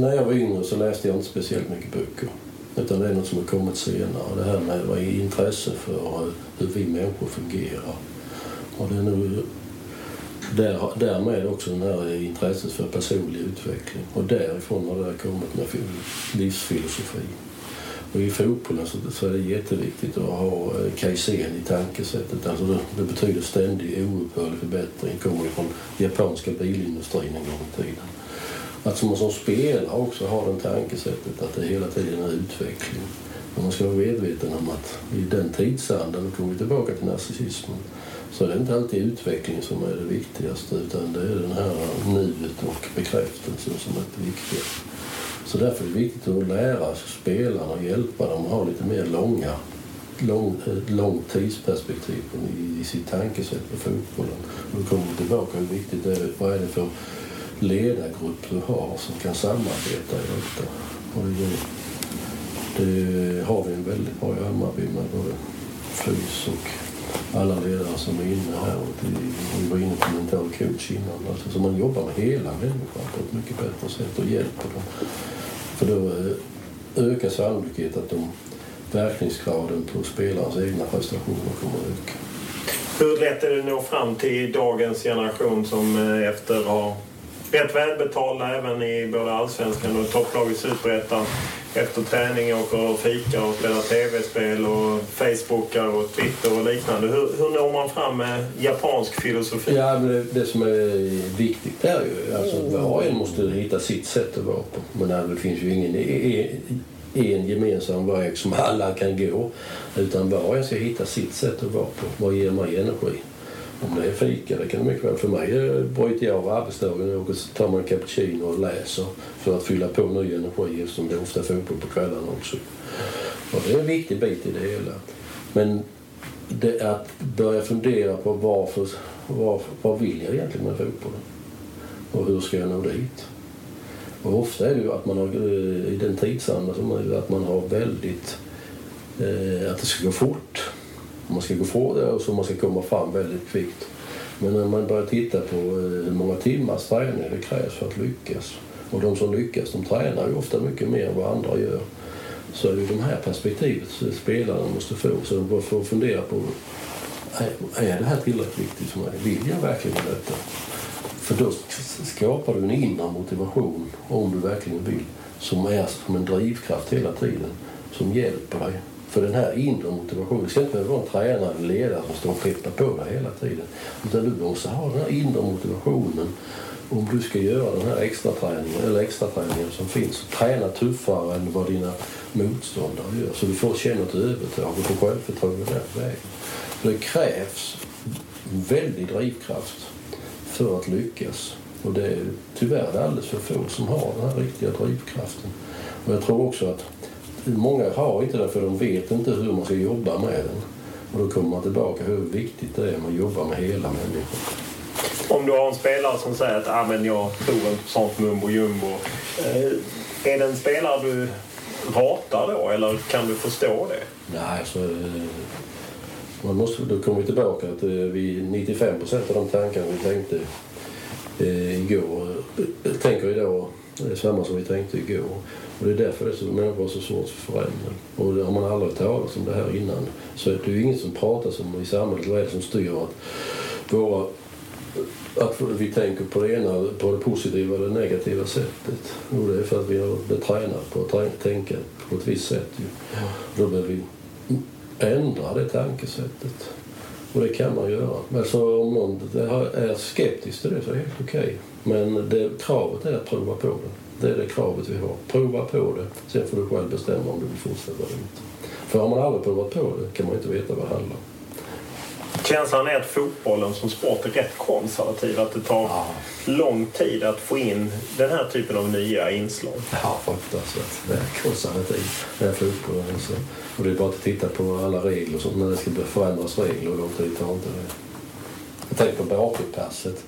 när jag var yngre så läste jag inte speciellt mycket böcker. Utan det är något som har kommit senare. Det här med intresse för hur vi människor fungerar. Och det är nog där, därmed också det här intresset för personlig utveckling. Och därifrån har det kommit med livsfilosofi. Och I fotbollen så, så är det jätteviktigt att ha eh, kaizen i tankesättet. Alltså det, det betyder ständig oupphörlig förbättring. kommer från japanska bilindustrin en gång i tiden. Att som, som spelare också har det tankesättet att det hela tiden är utveckling. Och man ska vara medveten om att i den tidsandan, då kommer vi tillbaka till narcissismen, så det är inte alltid utveckling som är det viktigaste utan det är den här nuet och bekräftelsen som är det viktiga. Så därför är det viktigt att lära spelarna och hjälpa dem att ha lite mer långa lång, långt tidsperspektiv i, i sitt tankesätt på fotbollen. Och då kommer tillbaka hur viktigt det är. Vad är det för ledargrupp du har som kan samarbeta i detta? Och det, det har vi en väldigt bra i Hammarby med både Frys och alla ledare som är inne här. Och vi var inne på mental coach innan. Alltså, så man jobbar med hela människan på ett mycket bättre sätt och hjälper dem. För då eh, ökar sannolikheten att de verkningsgraden på spelarens egna prestationer kommer att öka. Hur lätt är det att nå fram till dagens generation som eh, efter att ha rätt välbetalda även i både allsvenskan och topplag i Superettan efter träning åker och fikar och spelar tv-spel och facebookar och twitter och liknande. Hur, hur når man fram med japansk filosofi? Ja, men det, det som är viktigt är ju alltså var och en måste hitta sitt sätt att vara på. Men det finns ju ingen en gemensam väg som alla kan gå. Utan var och en ska hitta sitt sätt att vara på. Vad ger mig energi? Om det är fika, det kan det mycket väl. För mig bryter jag av arbetsdagen och tar man en cappuccino och läser för att fylla på ny energi eftersom det är ofta fotboll på kvällarna också. Och det är en viktig bit i det hela. Men det att börja fundera på varför, varför, vad vill jag egentligen med fotbollen? Och hur ska jag nå dit? Och ofta är det ju att man har, eh, i den tidsanda som är, att man har väldigt, eh, att det ska gå fort man ska gå få det och så man ska komma fram väldigt kvickt. Men när man börjar titta på eh, hur många timmars träning det krävs för att lyckas och de som lyckas de tränar ju ofta mycket mer än vad andra gör. Så är det de här perspektivet spelarna måste få. Så de får fundera på är det här tillräckligt viktigt för mig? Vill jag verkligen detta? För då skapar du en inre motivation om du verkligen vill som är som en drivkraft hela tiden som hjälper dig för den här inre motivationen. Det ska inte vara en tränare eller ledare som står och peppar på dig hela tiden. Utan du måste ha den här inre motivationen om du ska göra den här extra träningen eller extra träningen som finns. Träna tuffare än vad dina motståndare gör. Så du får känna ett övertag och få självförtroende den vägen. För det krävs väldig drivkraft för att lyckas. Och det är tyvärr alldeles för få som har den här riktiga drivkraften. Och jag tror också att Många har inte det för de vet inte hur man ska jobba med den. Och då kommer man tillbaka hur viktigt det är att jobba med hela människan. Om du har en spelare som säger att ah, men jag tror inte på sånt mumbo jumbo. Eh, är det en spelare du ratar då eller kan du förstå det? Nej, alltså, man måste, då kommer vi tillbaka till eh, vi 95 procent av de tankar vi tänkte eh, igår tänker idag samma som vi tänkte igår. Och det är därför det är så, människor har så svårt för förändring. Och det har man aldrig talat om det här innan. Så det är ju inget som pratas om i samhället. Vad är det som styr att våra att vi tänker på det ena, på det positiva eller negativa sättet. Och det är för att vi har blivit tränade på att tänka på ett visst sätt. Ju. Då behöver vi ändra det tankesättet. Och det kan man göra. Alltså om någon är skeptisk till det så är det helt okej. Okay. Men det, kravet är att prova på det. Det är det kravet vi har. Prova på det. Sen får du själv bestämma om du vill fortsätta eller inte. För har man aldrig provat på det kan man inte veta vad det handlar om. Känslan är att fotbollen som sport är rätt konservativ. Att det tar ja. lång tid att få in den här typen av nya inslag. Ja, fruktansvärt. Det är konservativt, den fotbollen. Alltså. Och det är bara att titta på alla regler, så när det ska förändras regler, hur lång tid tar inte det? Jag tänker på bakåtpasset.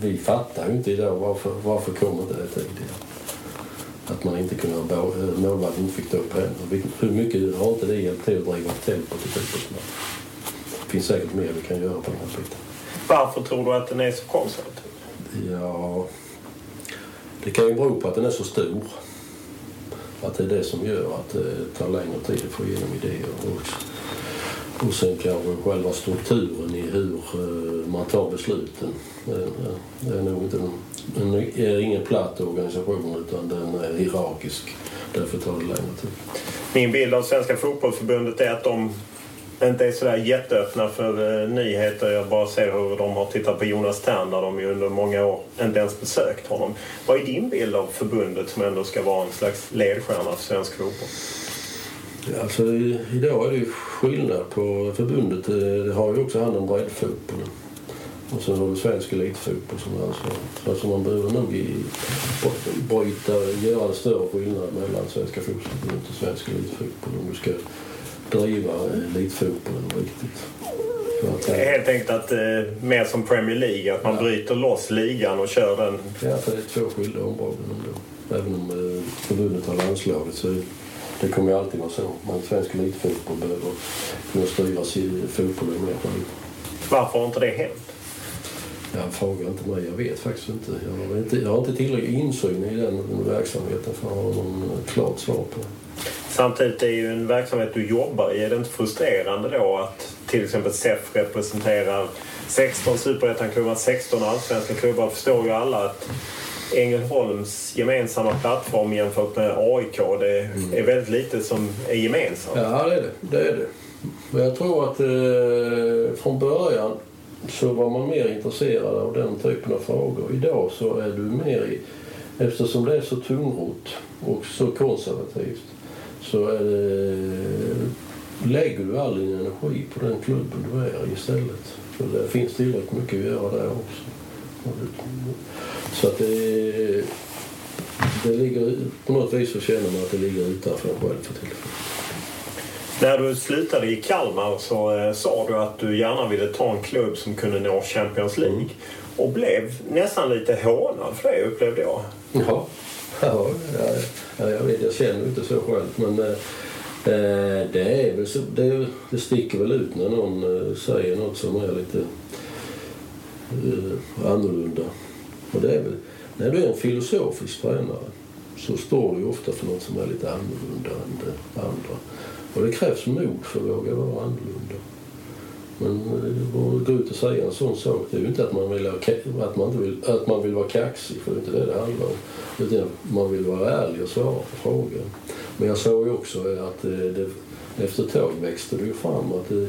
Vi fattar ju inte idag varför, varför kommer inte det tidigare. Att man inte kunde ha målvakten inte fick ta upp händer. Hur mycket har inte det hjälpt till att driva tempot i fotbollsmatchen? finns säkert mer vi kan göra på den här biten. Varför tror du att den är så konservativ? Ja, det kan ju bero på att den är så stor. Att det är det som gör att det tar längre tid att få igenom idéer. Och, och sen kanske själva strukturen i hur eh, man tar besluten. Det är nog inte en, är ingen platt organisation utan den är hierarkisk. Därför tar det längre tid. Min bild av Svenska fotbollförbundet är att de inte är sådär jätteöppna för eh, nyheter. Jag bara ser hur de har tittat på Jonas Tern när de ju under många år inte ens besökt honom. Vad är din bild av förbundet som ändå ska vara en slags ledstjärna för svensk fotboll? Alltså, idag är det ju skillnad på förbundet. Eh, det har ju också hand om breddfotbollen. Och sen har du svensk elitfotboll som är ansvarig. Alltså man behöver nog i, bryta, göra en större skillnad mellan Svenska fotbollförbundet och svensk elitfotboll om du ska driva elitfotbollen riktigt. Det är helt enkelt att, eh, mer som Premier League, att man ja. bryter loss ligan och kör den? Ja, för det är två skilda områden ändå. Även om eh, förbundet har landslaget så det kommer ju alltid vara så. Men svensk elitfotboll behöver kunna styra sin fotboll mer själv. Varför har inte det hänt? Jag frågar inte mig, jag vet faktiskt inte. Jag har inte, jag har inte tillräcklig insyn i den, verksamheten för att ha någon klart svar på det. Samtidigt är ju en verksamhet du jobbar i, är det inte frustrerande då att till exempel SEF representerar 16 superettan-klubbar, 16 allsvenska klubbar. förstår ju alla att Ängelholms gemensamma plattform jämfört med AIK, det mm. är väldigt lite som är gemensamt. Ja, det är det. det, är det. Men jag tror att eh, från början så var man mer intresserad av den typen av frågor. Idag så är du mer i, eftersom det är så tungrot och så konservativt så det, lägger du all din energi på den klubben du är istället. För det finns tillräckligt mycket att göra där också. Så att det, det ligger, på något vis så känner man att det ligger utanför en själv för tillfället. När du slutade i Kalmar så eh, sa du att du gärna ville ta en klubb som kunde nå Champions League. Mm. Och blev nästan lite hånad för det upplevde jag. Ja, ja, ja jag, vet, jag känner inte så själv. Men eh, eh, det, är väl så, det, det sticker väl ut när någon eh, säger något som är lite eh, annorlunda. Och det är väl, när du är en filosofisk tränare så står du ofta för något som är lite annorlunda än det andra. Och det krävs mod för att våga vara annorlunda. Men eh, att gå ut och säga en sån sak, det är ju inte att man vill, att man vill, att man vill vara kaxig, för det är inte det det handlar om. Utan man vill vara ärlig och svara på frågan. Men jag såg ju också att det, det, efter ett tag växte det ju fram att det,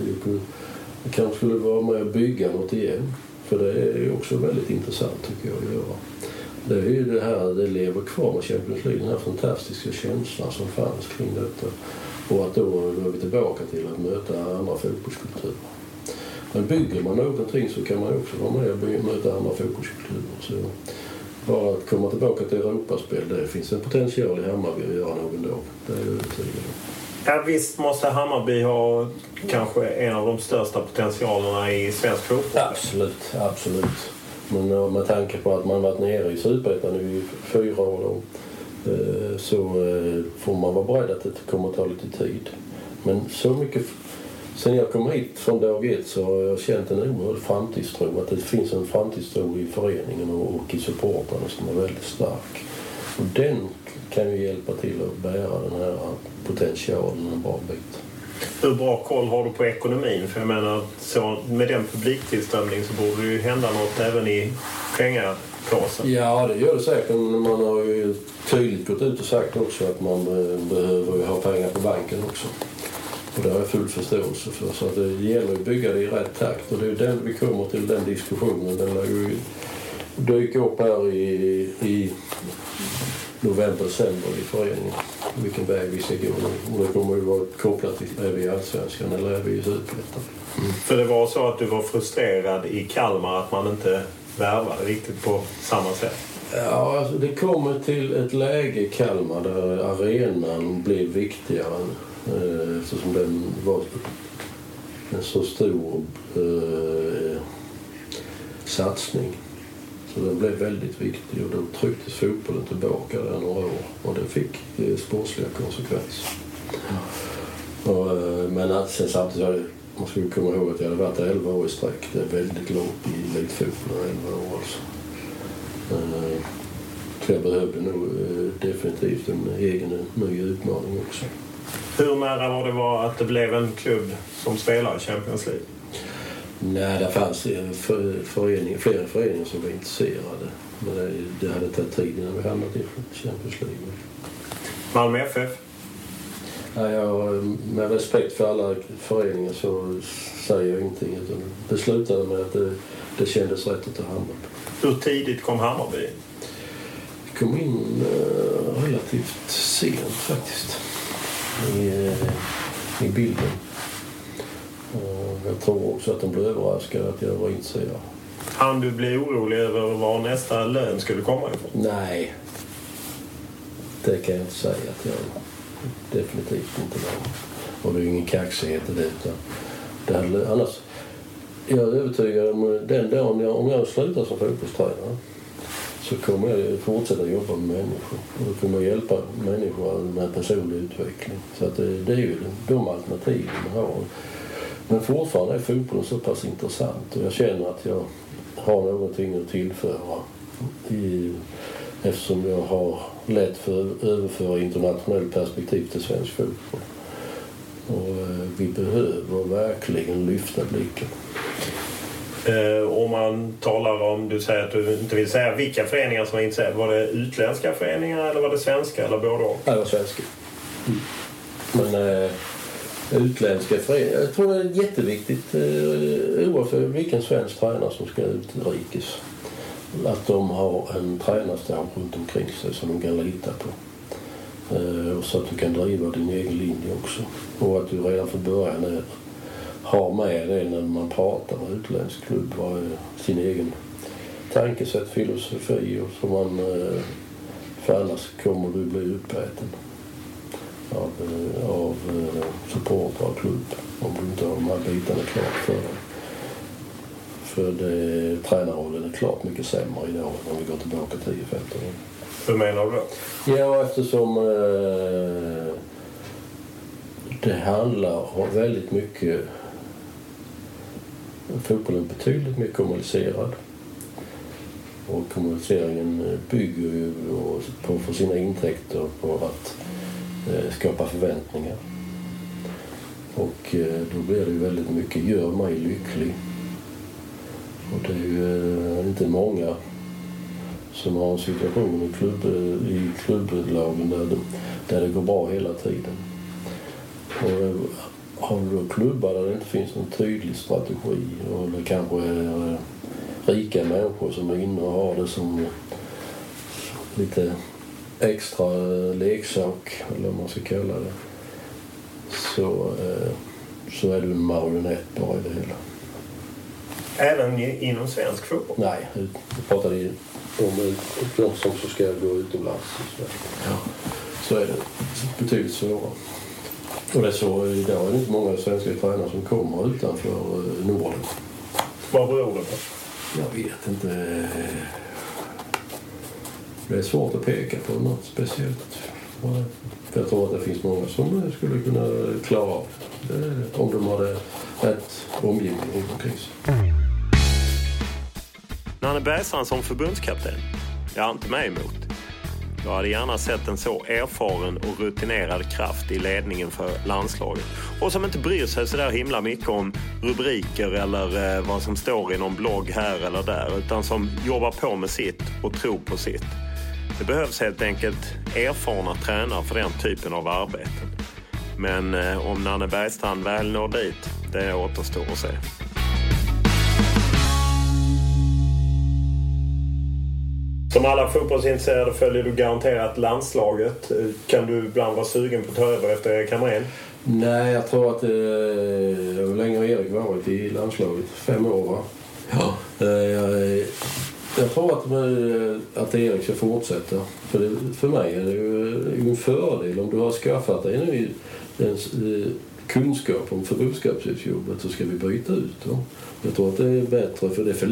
det kanske skulle vara med och bygga något igen. För det är också väldigt intressant tycker jag att göra. Det är ju det här, det lever kvar med Champions League, den här fantastiska känslan som fanns kring detta. Och att då, då är vi tillbaka till att möta andra fotbollskulturer. Men bygger man någonting så kan man också vara med och möta andra fotbollskulturer. Så bara att komma tillbaka till Europaspel, det finns en potential i Hammarby att göra någon dag. Det är jag övertygad om. Ja, visst måste Hammarby ha kanske en av de största potentialerna i svensk fotboll? Absolut, absolut. Men eh, med tanke på att man varit nere i Superettan i fyra år då, eh, så eh, får man vara beredd att det kommer att ta lite tid. Men så mycket Sen jag kom hit från dag ett så har jag känt en oerhörd framtidstro. Att det finns en framtidstro i föreningen och i supportrarna som är väldigt stark. Och den kan ju hjälpa till att bära den här potentialen en bra bit. Hur bra koll har du på ekonomin? För jag menar, så med den publiktillströmning så borde det ju hända något även i pengapåsen. Ja, det gör det säkert. Men man har ju tydligt gått ut och sagt också att man behöver ha pengar på banken också. Och det har jag full förståelse för. Så det gäller att bygga det i rätt takt. Och det är den vi kommer till, den diskussionen. Den lär ju dyka upp här i, i november, december i föreningen. Vilken väg vi ska gå. Och det kommer ju vara kopplat till är vi i Allsvenskan eller är vi i Superettan. Mm. För det var så att du var frustrerad i Kalmar att man inte värvade riktigt på samma sätt? Ja, alltså det kommer till ett läge i Kalmar där arenan blir viktigare eh, eftersom den var en så stor eh, satsning. Så den blev väldigt viktig och då trycktes fotbollen tillbaka där några år och det fick eh, sportsliga konsekvenser. Och, eh, men att, sen samtidigt hade, man ska komma ihåg att jag hade varit 11 år i sträck. Det är väldigt långt i elitfotbollen, 11 år alltså. Eh, så jag behövde nog definitivt en egen ny utmaning också. Hur nära var det var att det blev en klubb som spelar i Champions League? Nej, det fanns eh, förening, flera föreningar som var intresserade. Men det, det hade tagit tid innan vi hamnade i Champions League. Malmö FF? Ja, jag, med respekt för alla föreningar så säger jag ingenting. Utan det slutade med att det, det kändes rätt att ta Hammarby. Hur tidigt kom Hammarby? Det kom in uh, relativt sent faktiskt i, uh, i bilden. Jag tror också att de blev överraskade att jag var intresserad. Han du bli orolig över var nästa lön skulle komma ifrån? Nej. Det kan jag inte säga att jag definitivt inte var. Och det är ingen kaxighet i det. Utan det hade, annars, jag är övertygad om den dagen jag, om jag slutar som fotbollstränare så kommer jag fortsätta jobba med människor. Och då kommer hjälpa människor med personlig utveckling. Så att det, det är ju de alternativen man har. Men fortfarande är fotbollen så pass intressant och jag känner att jag har någonting att tillföra i, eftersom jag har lätt för att överföra internationellt perspektiv till svensk fotboll. Och eh, vi behöver verkligen lyfta blicken. Eh, om man talar om, du säger att du inte vill säga vilka föreningar som var intresserade. Var det utländska föreningar eller var det svenska eller både och? det var svenska. Mm. Men eh, utländska föreningar. Jag tror det är jätteviktigt eh, oavsett vilken svensk tränare som ska utrikes att de har en tränarstab runt omkring sig som de kan lita på. Eh, och så att du kan driva din egen linje också. Och att du redan från början har med det när man pratar med utländsk klubb. Sin egen tankesätt, filosofi och så man... Eh, för annars kommer du bli uppäten av, eh, av eh, supportrar och klubb om du inte har de här bitarna klart för dig. För det, tränarrollen är klart mycket sämre idag om vi går tillbaka 10-15 år. Hur menar du då? Ja, eftersom eh, det handlar om väldigt mycket... Fotbollen är betydligt mer kommunicerad. Och kommuniceringen bygger ju på, för sina intäkter på att Eh, skapa förväntningar. Och eh, då blir det ju väldigt mycket gör mig lycklig. Och det är ju eh, inte många som har en situation i, klubb, i klubblagen där det, där det går bra hela tiden. Och har du då klubbar där det inte finns någon tydlig strategi och det kanske är rika människor som är inne och har det som lite extra leksak, eller vad man ska kalla det, så, eh, så är du en marionett bara i det hela. Även inom svensk fotboll? Nej, jag pratade om de som ska gå utomlands. Så, ja. så är det betydligt svårare. Och det är så, idag är det inte många svenska tränare som kommer utanför eh, Norden. Vad beror det på? Jag vet inte. Det är svårt att peka på något speciellt. Jag tror att det finns många som skulle kunna klara av det om de hade rätt omgivning omkring sig. Nanne Bergstrand som förbundskapten? Jag har inte mig emot. Jag hade gärna sett en så erfaren och rutinerad kraft i ledningen för landslaget. Och som inte bryr sig så där himla mycket om rubriker eller eh, vad som står i någon blogg här eller där. Utan som jobbar på med sitt och tror på sitt. Det behövs helt enkelt erfarna tränare för den typen av arbeten. Men eh, om Nanne Bergstrand väl når dit, det återstår att se. Som alla fotbollsintresserade följer du garanterat landslaget. Kan du ibland vara sugen på att ta över efter Erik Hamrén? Nej, jag tror att... Eh, hur länge har Erik varit i landslaget? Fem år, va? Ja. Eh, jag, jag tror att, att Erik ska fortsätta. För, det, för mig är det ju en fördel om du har skaffat dig nu en, en eh, kunskap om förbundskapsjobbet så ska vi byta ut. Då. Jag tror att det är bättre för det är för,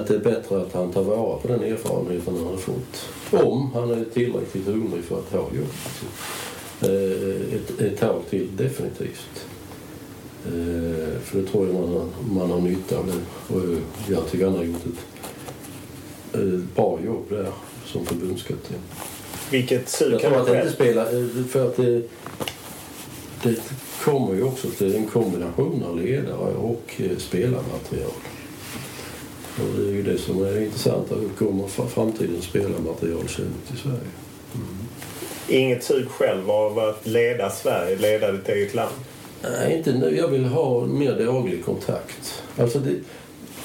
att det är bättre att han tar vara på den erfarenheten han har fått. Om han är tillräckligt hungrig för att ha jobbet. Alltså, eh, ett, ett tag till, definitivt. Eh, för det tror jag man, man har nytta av det. Och jag tycker han har gjort ett, ett bra jobb där som förbundskapten. Vilket sug Jag tror att det inte spelar... Eh, för att det, det kommer ju också till en kombination av ledare och spelarmaterial. Och det är ju det som är intressant. Hur kommer framtidens spelarmaterial se ut i Sverige? Mm. Inget sug själv av att leda Sverige, leda ditt eget land? Nej, inte nu. Jag vill ha mer daglig kontakt. Alltså det,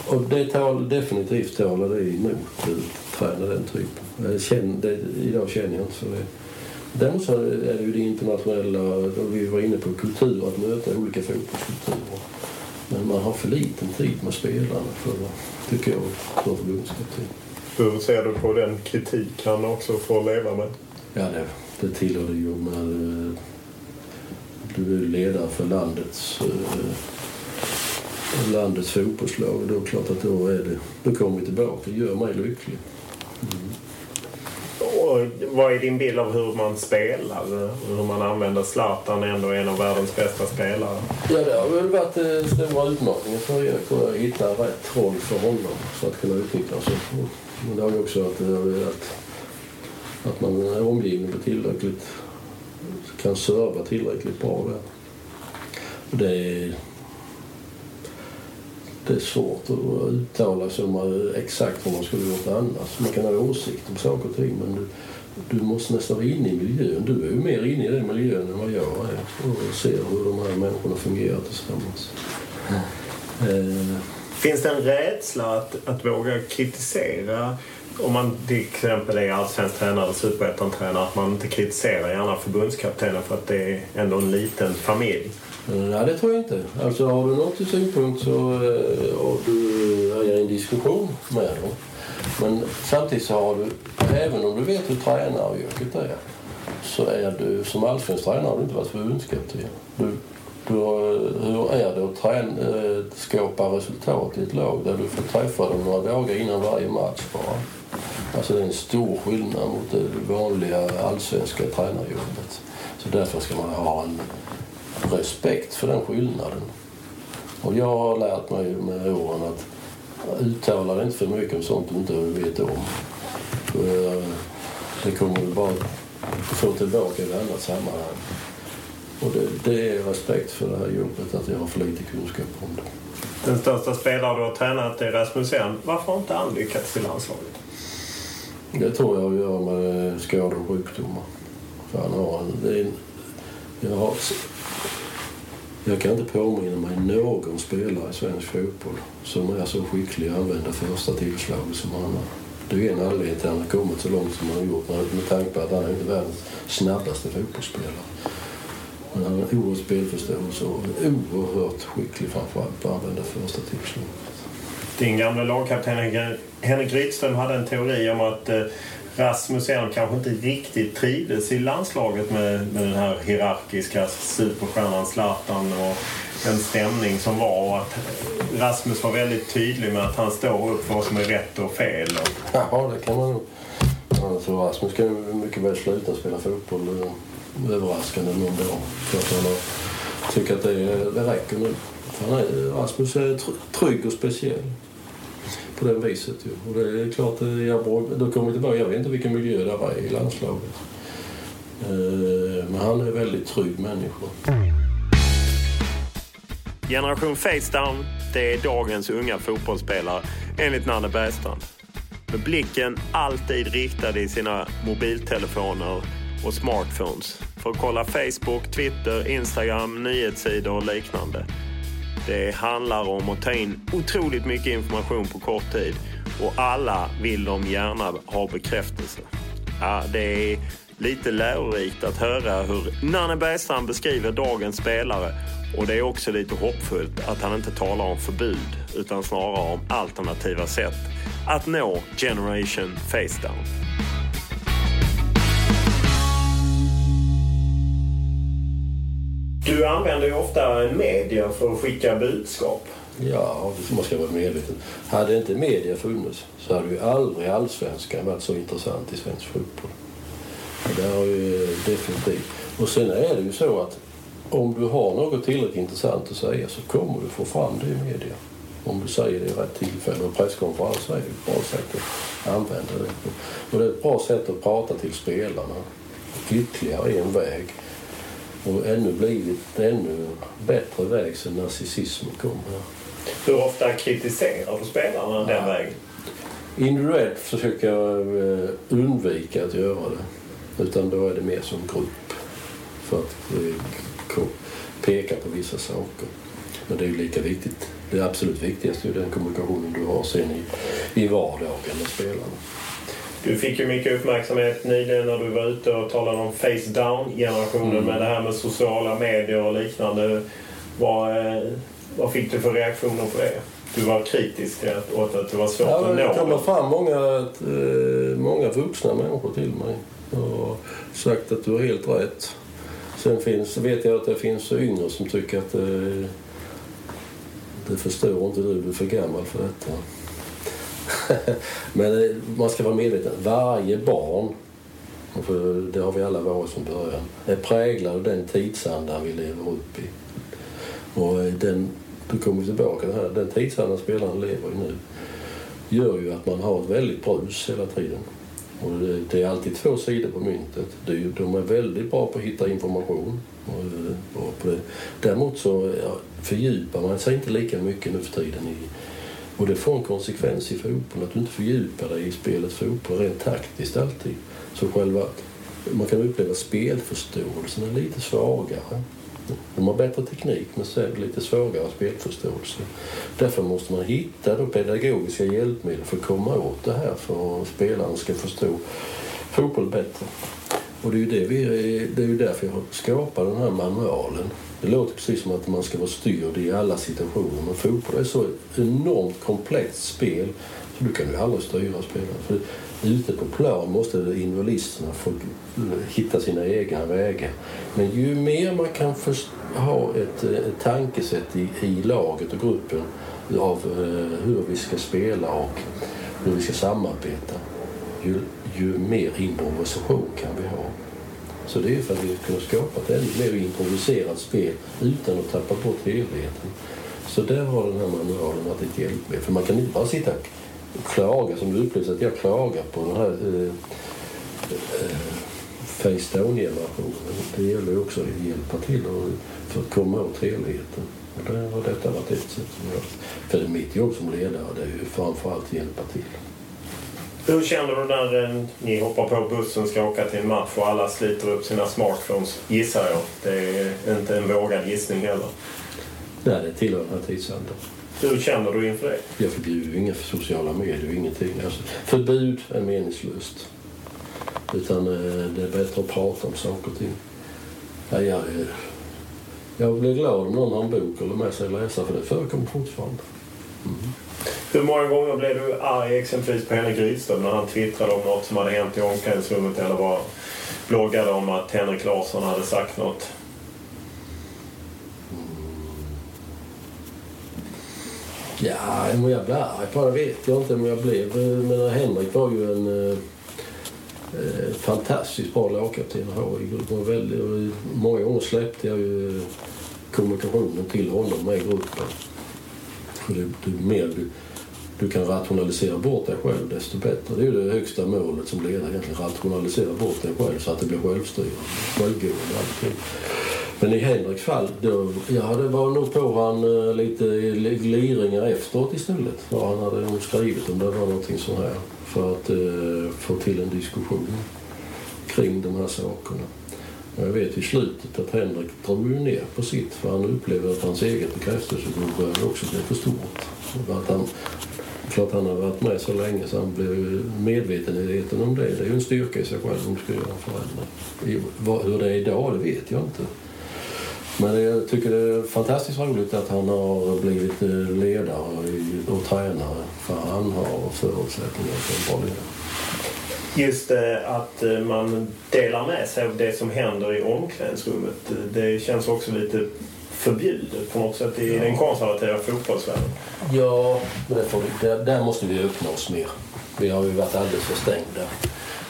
och det tal, definitivt talar det emot att träna den typen. Jag känner, det, idag känner jag inte för det. Däremot så är det ju det internationella, vi var inne på kultur, att möta olika fotbollskulturer. Men man har för liten tid med spelarna för tycker jag, som förbundskapten. Hur ser du på den kritik han också får leva med? Ja, det, det tillhör det ju. Med, du är ledare för landets, eh, landets fotbollslag. Då är det klart att då, är det, då kommer vi tillbaka. Det gör mig lycklig. Mm. Och vad är din bild av hur man spelar? Hur man använder Zlatan, ändå en av världens bästa spelare? Ja, det har väl varit eh, stora utmaningen för Erik att hitta rätt roll för honom för att kunna utnyttja sig. Men det har ju också varit att, att man är omgiven på tillräckligt kan serva tillräckligt bra där. Det är, det är svårt att uttala sig om exakt vad man skulle gjort annars. Man kan ha åsikter om saker och ting men du, du måste nästan vara inne i miljön. Du är ju mer inne i den miljön än vad jag är och ser hur de här människorna fungerar tillsammans. Mm. Eh. Finns det en rädsla att, att våga kritisera om man till exempel är allsvensk tränare eller superettan-tränare att man inte kritiserar gärna förbundskaptenen för att det är ändå en liten familj? Nej, det tror jag inte. Alltså har du något synpunkt så eh, har du är en diskussion med dem. Men samtidigt så har du, även om du vet hur tränaryrket är, så är du som allsvensk tränare har du inte varit förbundskapten. Du, du, hur är det att träna, eh, skapa resultat i ett lag där du får träffa dem några dagar innan varje match bara? Alltså det är en stor skillnad mot det vanliga allsvenska tränarjobbet. Så därför ska man ha en respekt för den skillnaden. Och jag har lärt mig med åren att uttala dig inte för mycket om sånt du inte vet om. För det kommer du bara få tillbaka i ett annat sammanhang. Och det, det, är respekt för det här jobbet, att jag har för lite kunskap om det. Den största spelare du har tränat är Rasmussen. Varför har inte han lyckats i landslaget? Det tror jag har att göra med skador och sjukdomar. För han har en, det är, jag, har, jag kan inte påminna mig någon spelare i svensk fotboll som är så skicklig att använda första tillslaget som han är. Det är en anledning till att han har kommit så långt som han har gjort med tanke på att han är inte världens snabbaste fotbollsspelare. Men han har oerhört spelförståelse och oerhört skicklig framförallt på att använda första tillslaget. Din gamla lagkapten Henrik Rydström hade en teori om att eh, Rasmus Elm kanske inte riktigt trivdes i landslaget med, med den här hierarkiska superstjärnan Zlatan och den stämning som var och att Rasmus var väldigt tydlig med att han står upp för vad som är rätt och fel. Och... Ja, det kan man nog. Alltså, Rasmus kan mycket väl sluta spela fotboll eh, överraskande någon dag. För att han tycker att det, det räcker nu. Han är, Rasmus är trygg och speciell på det viset. Ju. Och det är klart, eh, jag, då kommer tillbaka, jag vet inte vilken miljö det var i landslaget. Eh, men han är en väldigt trygg människa. Generation Facedown, det är dagens unga fotbollsspelare enligt Nanne Bergstrand. Med blicken alltid riktad i sina mobiltelefoner och smartphones för att kolla Facebook, Twitter, Instagram, nyhetssidor och liknande. Det handlar om att ta in otroligt mycket information på kort tid och alla vill de gärna ha bekräftelse. Ja, det är lite lärorikt att höra hur Nanne Bergstrand beskriver dagens spelare och det är också lite hoppfullt att han inte talar om förbud utan snarare om alternativa sätt att nå Generation Facedown. Du använder ju ofta medier för att skicka budskap. Ja, det måste jag vara medveten. Hade inte media funnits så hade ju aldrig allsvenskan varit så intressant i svensk fotboll. Det har ju definitivt. Och sen är det ju så att om du har något tillräckligt intressant att säga så kommer du få fram det i media. Om du säger det i rätt tillfälle. Och presskonferens är ju ett bra sätt att använda det. Och det är ett bra sätt att prata till spelarna. Ytterligare en väg. Och ännu blivit ännu bättre väg sen narcissismen kom här. Hur ofta kritiserar du spelarna den ja. vägen? Individuellt försöker jag eh, undvika att göra det. Utan då är det mer som grupp. För att eh, peka på vissa saker. Men det är ju lika viktigt. Det absolut viktigaste är den kommunikationen du har sen i, i vardagen med spelarna. Du fick ju mycket uppmärksamhet nyligen när du var ute och talade om face down-generationen mm. med det här med sociala medier och liknande. Vad, eh, vad fick du för reaktioner på det? Du var kritisk åt att det var svårt ja, att nå Det kommer fram många, eh, många vuxna människor till mig och sagt att du har helt rätt. Sen finns, vet jag att det finns yngre som tycker att det, det förstår inte du, du är för gammal för detta. [LAUGHS] Men eh, man ska vara medveten. Varje barn, för det har vi alla varit från början, är präglad av den tidsandan vi lever upp i. Och eh, den, då kommer vi tillbaka den här, den tidsandan spelaren lever i nu gör ju att man har ett väldigt brus hela tiden. Och det, det är alltid två sidor på myntet. Det, de är väldigt bra på att hitta information. Och, eh, och på det. Däremot så ja, fördjupar man sig inte lika mycket nu för tiden i och det får en konsekvens i fotboll, att du inte fördjupar dig i spelet fotboll rent taktiskt alltid. Så själva, man kan uppleva spelförståelsen är lite svagare. De har bättre teknik men sen lite svagare spelförståelse. Därför måste man hitta då pedagogiska hjälpmedel för att komma åt det här för att spelaren ska förstå fotboll bättre. Och det är ju, det vi, det är ju därför jag har skapat den här manualen det låter precis som att man ska vara styrd i alla situationer men fotboll är så enormt komplext spel så du kan ju aldrig styra spelaren. För ute på plan måste individualisterna få hitta sina egna vägar. Men ju mer man kan ha ett, eh, ett tankesätt i, i laget och gruppen av eh, hur vi ska spela och hur vi ska samarbeta ju, ju mer improvisation kan vi ha. Så det är för att vi ska kunna skapa ett ännu mer improviserat spel utan att tappa bort helheten. Så där har den här manualen varit ett hjälpmedel. För man kan inte bara sitta och klaga som du upplevde att jag klagar på den här eh, eh, face down-generationen. Det gäller ju också att hjälpa till för att komma åt helheten. Och där har detta varit ett sätt. Som jag, för mitt jobb som ledare det är ju framförallt att hjälpa till. Hur känner du när eh, ni hoppar på bussen ska åka till en match och alla sliter upp sina smartphones, gissar jag. Det är inte en vågad gissning heller. Nej, det tillhör den här tidsandan. Hur känner du inför det? Jag förbjuder ju inga sociala medier, ingenting. Alltså, förbud är meningslöst. Utan eh, det är bättre att prata om saker och ting. Ja, jag, jag blir glad om någon har en bok eller med sig läsa, för det förekommer fortfarande. Mm. Hur många gånger blev du arg exempelvis på Henrik Rydström när han twittrade om något som hade hänt i omklädningsrummet eller bara bloggade om att Henrik Larsson hade sagt något? Ja, om jag blev arg på det vet jag inte om jag blev. Eh, men Henrik var ju en eh, eh fantastiskt bra lagkapten att ha i gruppen. många gånger släppte jag ju eh, kommunikationen till honom med gruppen. Du, du, mer du du kan rationalisera bort dig själv desto bättre. Det är ju det högsta målet som ledare egentligen. Rationalisera bort dig själv så att det blir självstyrande, självgående allting. Men i Henriks fall, då, ja, det var nog på han uh, lite gliringar efteråt istället. Vad han hade nog skrivit om det var någonting sånt här. För att uh, få till en diskussion kring de här sakerna. Jag vet i slutet att Henrik drog ju ner på sitt för han upplevde att hans eget bekräftelsebehov började också bli för stort. Att han, klart han har varit med så länge så han blev medvetenheten om det. Det är ju en styrka i sig själv om du ska göra en förändring. Hur det är idag, det vet jag inte. Men jag tycker det är fantastiskt roligt att han har blivit eh, ledare och tränare. För han har förutsättningar för en bra ledare. Just att eh, man delar med sig av det som händer i omklädningsrummet. Det känns också lite förbjudet på något sätt i ja. den konservativa fotbollsvärlden. Ja, men vi, där, där måste vi öppna oss mer. Vi har ju varit alldeles för stängda.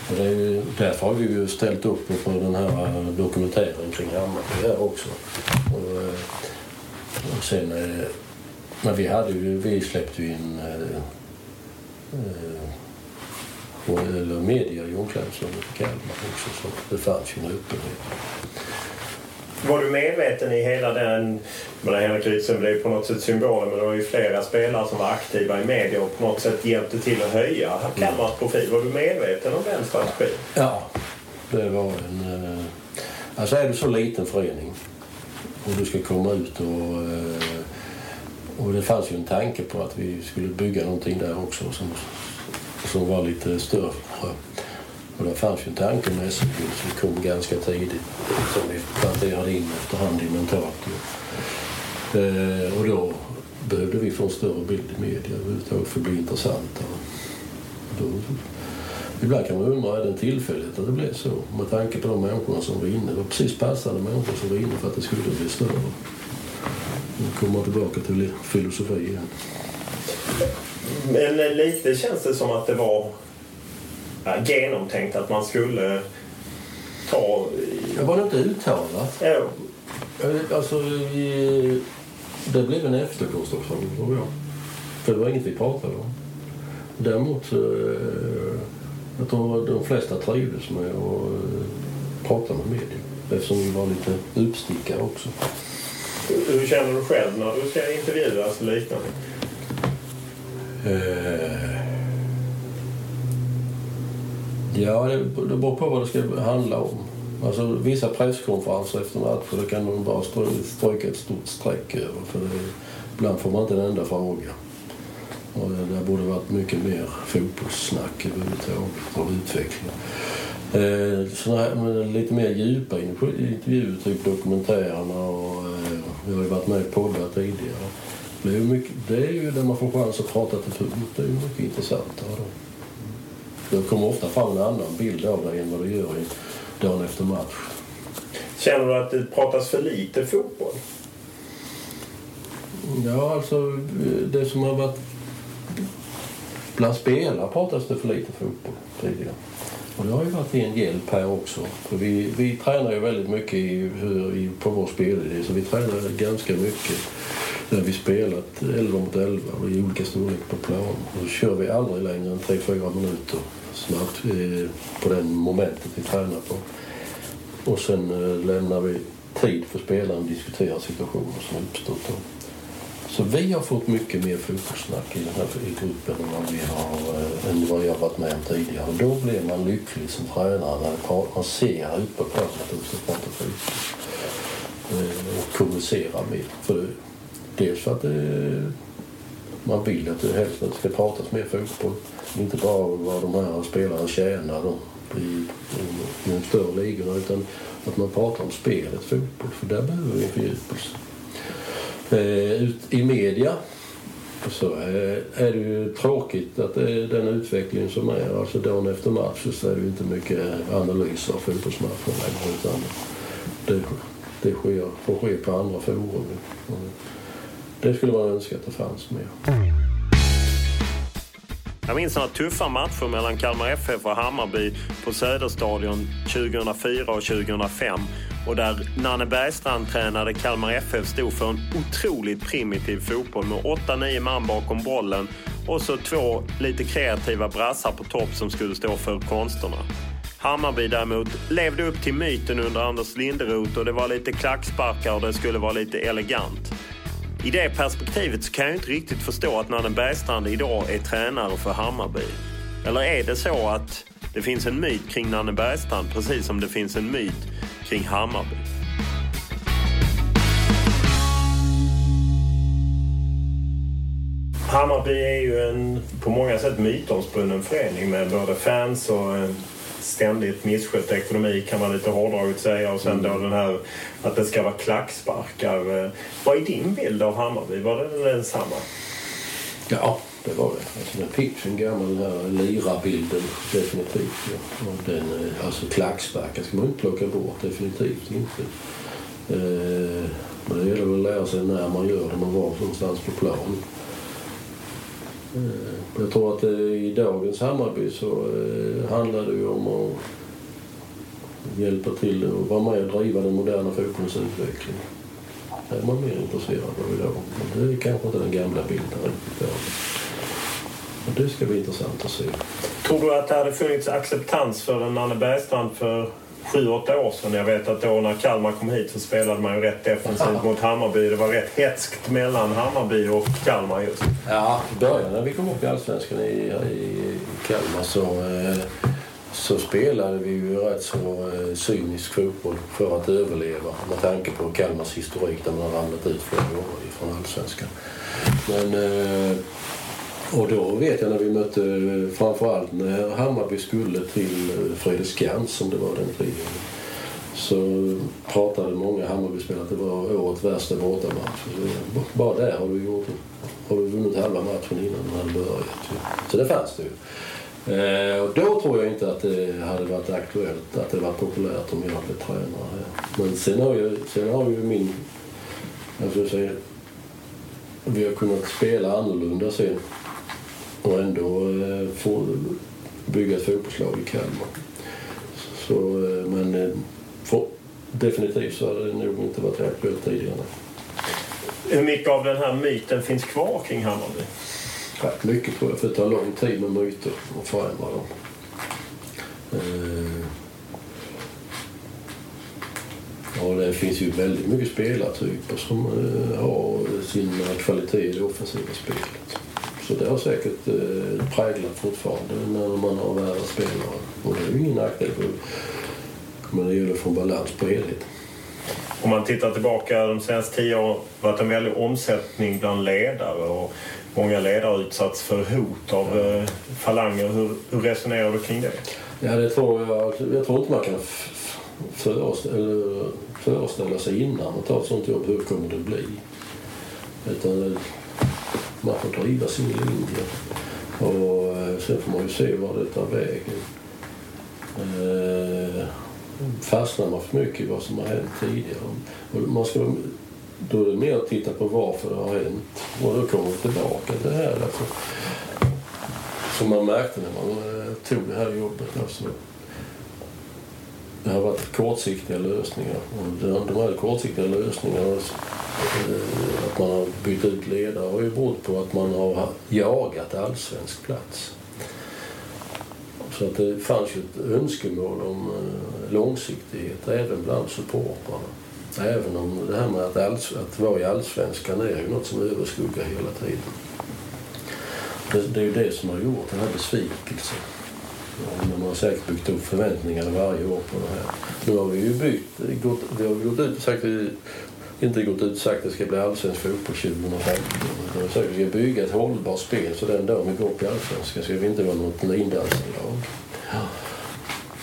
Och det är ju, därför har vi ju ställt upp på den här eh, dokumentären kring Hammarby här också. Och, eh, och sen, men vi, hade ju, vi släppte ju in eller media i omklädningsrummet i Kalmar också så det fanns ju en öppenhet. Var du medveten i hela den... Men Henrik Rydström blev på något sätt symbolen men det var ju flera spelare som var aktiva i media och på något sätt hjälpte till att höja Kalmars profil. Var du medveten om den strategin? Ja, det var en... Eh, alltså är du så liten förening och du ska komma ut och... Eh, och det fanns ju en tanke på att vi skulle bygga någonting där också som, som var lite större. Och det fanns ju en tanke med SMG som kom ganska tidigt som vi planterade in efterhand i mentalt. Eh, och då behövde vi få en större bild i media överhuvudtaget för att bli intressantare. Då, ibland kan man undra, är det en tillfällighet att det blev så? Med tanke på de människorna som var inne. Det var precis passande människor som var inne för att det skulle bli större. Nu kommer man tillbaka till filosofi igen. Men lite känns det som att det var genomtänkt att man skulle ta... Det var det inte uttalat? Ja. Alltså, det blev en efterkonstruktion, tror jag. För det var inget vi pratade om. Däremot. Eh, jag tror de flesta trivdes med att eh, prata med media eftersom vi var lite utstickare också. Hur känner du själv när du ska intervjuas och liknande? Eh, Ja, det, det beror på vad det ska handla om. Alltså, vissa presskonferenser efter matcher kan de bara stryka ett stort streck över. För det, ibland får man inte en enda fråga. Och det, det borde varit mycket mer fotbollssnack överhuvudtaget och utveckling. Eh, såna här, med lite mer djupa intervjuer, typ dokumentärerna och eh, vi har ju varit med i poddar tidigare. Det är, ju mycket, det är ju där man får chans att prata till publik. Det är ju mycket intressantare då. Det kommer ofta fram en annan bild av dig än vad du gör i dagen efter match. Känner du att det pratas för lite fotboll? Ja, alltså det som har varit... Bland spelare pratas det för lite fotboll tidigare. Och det har ju varit en hjälp här också. För vi, vi tränar ju väldigt mycket i, i, på vår spelidé så vi tränar ganska mycket där vi spelat 11 mot 11 och i olika storlek på plan. Då kör vi aldrig längre än 3-4 minuter snabbt eh, på den momentet vi tränar på. Och sen eh, lämnar vi tid för spelaren att diskutera situationer som uppstått. Så vi har fått mycket mer fotbollssnack i den här i gruppen än vad, vi har, eh, än vad jag varit med om tidigare. Och då blir man lycklig som tränare när man ser ut på planen att de ska prata fotboll. Och kommunicera mer. För Dels för att det, man vill att det helst ska pratas mer fotboll. Inte bara vad de här spelarna tjänar då, i, i de större ligorna utan att man pratar om spelet fotboll för där behöver vi en fördjupelse. Eh, ut i media så är, är det ju tråkigt att det är den utvecklingen som är. Alltså dagen efter match så är det inte mycket analys av fotbollsmatchen längre utan det, det sker, får ske på andra forum. Det skulle man önska att det fanns mer. Jag minns några tuffa matcher mellan Kalmar FF och Hammarby på Söderstadion 2004 och 2005. och där Nanne Bergstrand tränade Kalmar FF stod för en otroligt primitiv fotboll med 8-9 man bakom bollen och så två lite kreativa brassar på topp som skulle stå för konsterna. Hammarby däremot levde upp till myten under Anders Linderoth och det var lite klacksparkar och det skulle vara lite elegant. I det perspektivet så kan jag inte riktigt förstå att Nanne Bergstrand idag är tränare för Hammarby. Eller är det så att det finns en myt kring Nanne Bergstrand precis som det finns en myt kring Hammarby? Hammarby är ju en på många sätt mytomspunnen förening med både fans och eh, ständigt misskött ekonomi kan man lite hårdraget säga. Och sen då den här att det ska vara klacksparkar. Vad är din bild av Hammarby? Var det densamma? Ja, det var det. Alltså, den fick en gammal lira-bilden definitivt. Ja. Och den, alltså klacksparkar ska man inte plocka bort, definitivt inte. Eh, men det gäller väl att lära sig när man gör det, man var någonstans på plan. Eh, jag tror att eh, i dagens Hammarby så eh, handlar det ju om att hjälpa till och vara med och driva den moderna fotbollens utveckling. Det är man mer intresserad av idag. Men det är kanske inte den gamla bilden riktigt. Men det ska bli intressant att se. Tror du att det hade funnits acceptans för en Nanne Bergstrand för sju, åtta år sedan. Jag vet att då när Kalmar kom hit så spelade man ju rätt defensivt mot Hammarby. Det var rätt hetskt mellan Hammarby och Kalmar just. Ja, i början när vi kom upp i Allsvenskan i, i Kalmar så, eh, så spelade vi ju rätt så eh, cynisk fotboll för att överleva med tanke på Kalmars historik där man har ramlat ut flera gånger från Allsvenskan. Men eh, och då vet jag när vi mötte, framförallt när Hammarby skulle till eh, Fredriksskans som det var den tiden. Så pratade många Hammarbyspelare att det var årets värsta bortamatch. Bara där har du, gjort, har du vunnit halva matchen innan den hade börjat. Så det fanns det ju. Eh, och då tror jag inte att det hade varit aktuellt, att det var populärt om jag hade blivit tränare här. Men sen har ju, sen har ju min... Jag skulle säga, vi har kunnat spela annorlunda sen och ändå eh, få bygga ett fotbollslag i Kalmar. Så, eh, men eh, för, definitivt så hade det nog inte varit aktuellt tidigare. Hur mycket av den här myten finns kvar kring Hammarby? Rätt mycket tror jag, för det tar lång tid med myter och förändra dem. Ja, det finns ju väldigt mycket spelartyper som har sina kvaliteter i det offensiva spelet. Så det har säkert eh, präglat fortfarande när man har värre spelare. Och det är ju ingen nackdel. Men det gäller att få balans på helheten. Om man tittar tillbaka de senaste tio åren har varit en väldig omsättning bland ledare och många ledare har utsatts för hot av eh, falanger. Hur, hur resonerar du kring det? Ja, det tror jag. Jag tror inte man kan föreställa sig innan man tar ett sånt jobb hur kommer det bli. Utan man får driva sin linje. Och eh, sen får man ju se var det tar vägen. Eh, fastnar man för mycket i vad som har hänt tidigare. Och man ska, då är det mer att titta på varför det har hänt. Och då kommer vi tillbaka till det här. Alltså, som man märkte när man eh, tog det här jobbet. Alltså, det har varit kortsiktiga lösningar. Och de här kortsiktiga lösningarna, eh, att man har bytt ut ledare, har ju berott på att man har jagat allsvensk plats. Så att det fanns ju ett önskemål om eh, långsiktighet även bland supportrarna. Även om det här med att, alls, att vara i allsvenskan är ju något som överskuggar hela tiden. Det, det är ju det som har gjort den här besvikelsen. Man har säkert byggt upp förväntningar varje år på det här. Nu har vi ju byggt, gått, vi har gått ut och sagt inte gått ut och sagt att det ska bli allsvensk fotboll 2015. Vi har sagt att vi ska bygga ett hållbart spel så den dagen vi går upp i allsvenskan ska vi inte vara något lindanslag. Ja.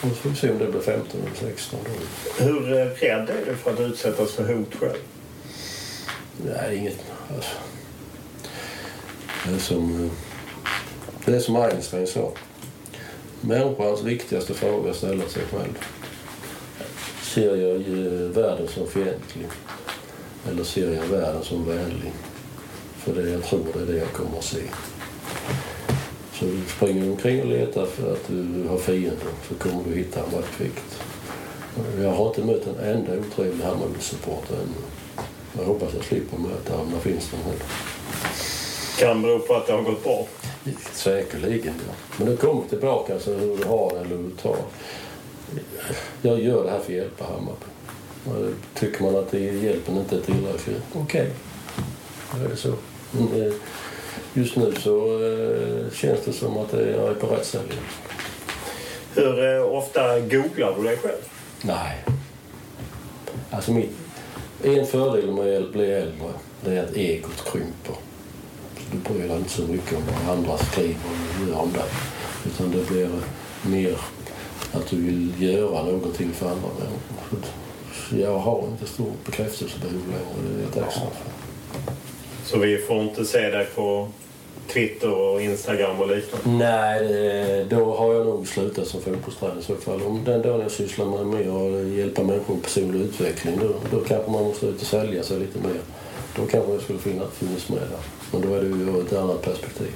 Och så får vi se om det blir 15 eller 16 då. Hur rädd är du för att utsättas för hot själv? Nej, inget. Alltså. Det är som, det är som Einstein sa. Människans viktigaste fråga är att ställa sig själv. Ser jag världen som fientlig? Eller ser jag världen som vänlig? För det jag tror det är det jag kommer att se. Så du springer omkring och letar för att du har fiender så kommer du hitta en. rätt kvickt. Jag har inte mött en enda otrevlig Hammarby-supporter ännu. Jag hoppas jag slipper möta honom. det finns de heller. Kan bero på att det har gått bra. Säkerligen, ja. Men du kommer tillbaka alltså, hur du har det eller hur du tar. Jag gör det här för att hjälpa Hammarby. Tycker man att det hjälpen inte är tillräcklig, okej. Okay. Då är det så. Men, eh, just nu så eh, känns det som att jag är på rätt ställe. Hur eh, ofta googlar du dig själv? Nej. Alltså mitt, en fördel med att bli äldre det är att egot krymper. Du bryr dig inte så mycket om vad andra skriver och gör om dig. Utan det blir mer att du vill göra någonting för andra människor. Jag har inte stort bekräftelsebehov längre. Det är jag tacksam för. Så vi får inte se dig på Twitter och Instagram och liknande? Nej, då har jag nog slutat som fotbollstränare i så fall. Om den dagen jag sysslar med mer och hjälpa människor med personlig utveckling då, då kanske man måste ut och sälja sig lite mer. Då kanske jag skulle finnas med där. Men då är det ju ett annat perspektiv.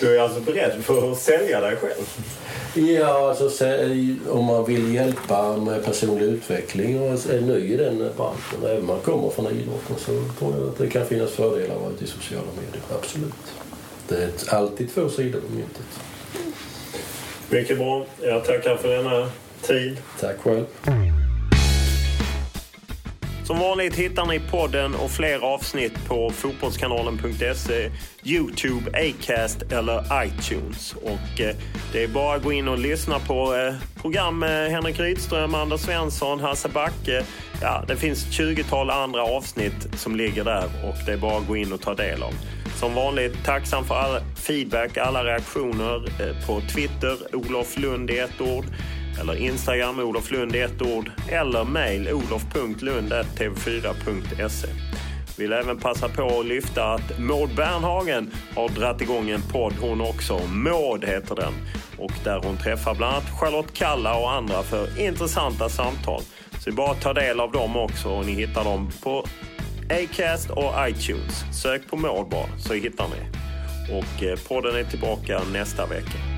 Du är alltså beredd för att sälja dig själv? Ja, alltså, om man vill hjälpa med personlig utveckling och är ny i den branschen, även om man kommer från idrotten, så tror jag att det kan finnas fördelar att vara ute i sociala medier. Absolut. Det är alltid två sidor på myntet. Mycket bra. Jag tackar för denna tid. Tack själv. Som vanligt hittar ni podden och fler avsnitt på fotbollskanalen.se, Youtube, Acast eller iTunes. Och eh, det är bara att gå in och lyssna på eh, program med Henrik Rydström, Anders Svensson, Hasse Backe. Ja, det finns ett 20-tal andra avsnitt som ligger där och det är bara att gå in och ta del av. Som vanligt tacksam för all feedback, alla reaktioner eh, på Twitter, Olof Lund i ett ord eller Instagram Olof Lund i ett ord eller mejl olof.lund.tv4.se. Vill även passa på att lyfta att Maud Bernhagen har dratt igång en podd hon också. Maud heter den. Och där hon träffar bland annat Charlotte Kalla och andra för intressanta samtal. Så det är bara att ta del av dem också och ni hittar dem på Acast och iTunes. Sök på Maud bara så hittar ni. Och eh, podden är tillbaka nästa vecka.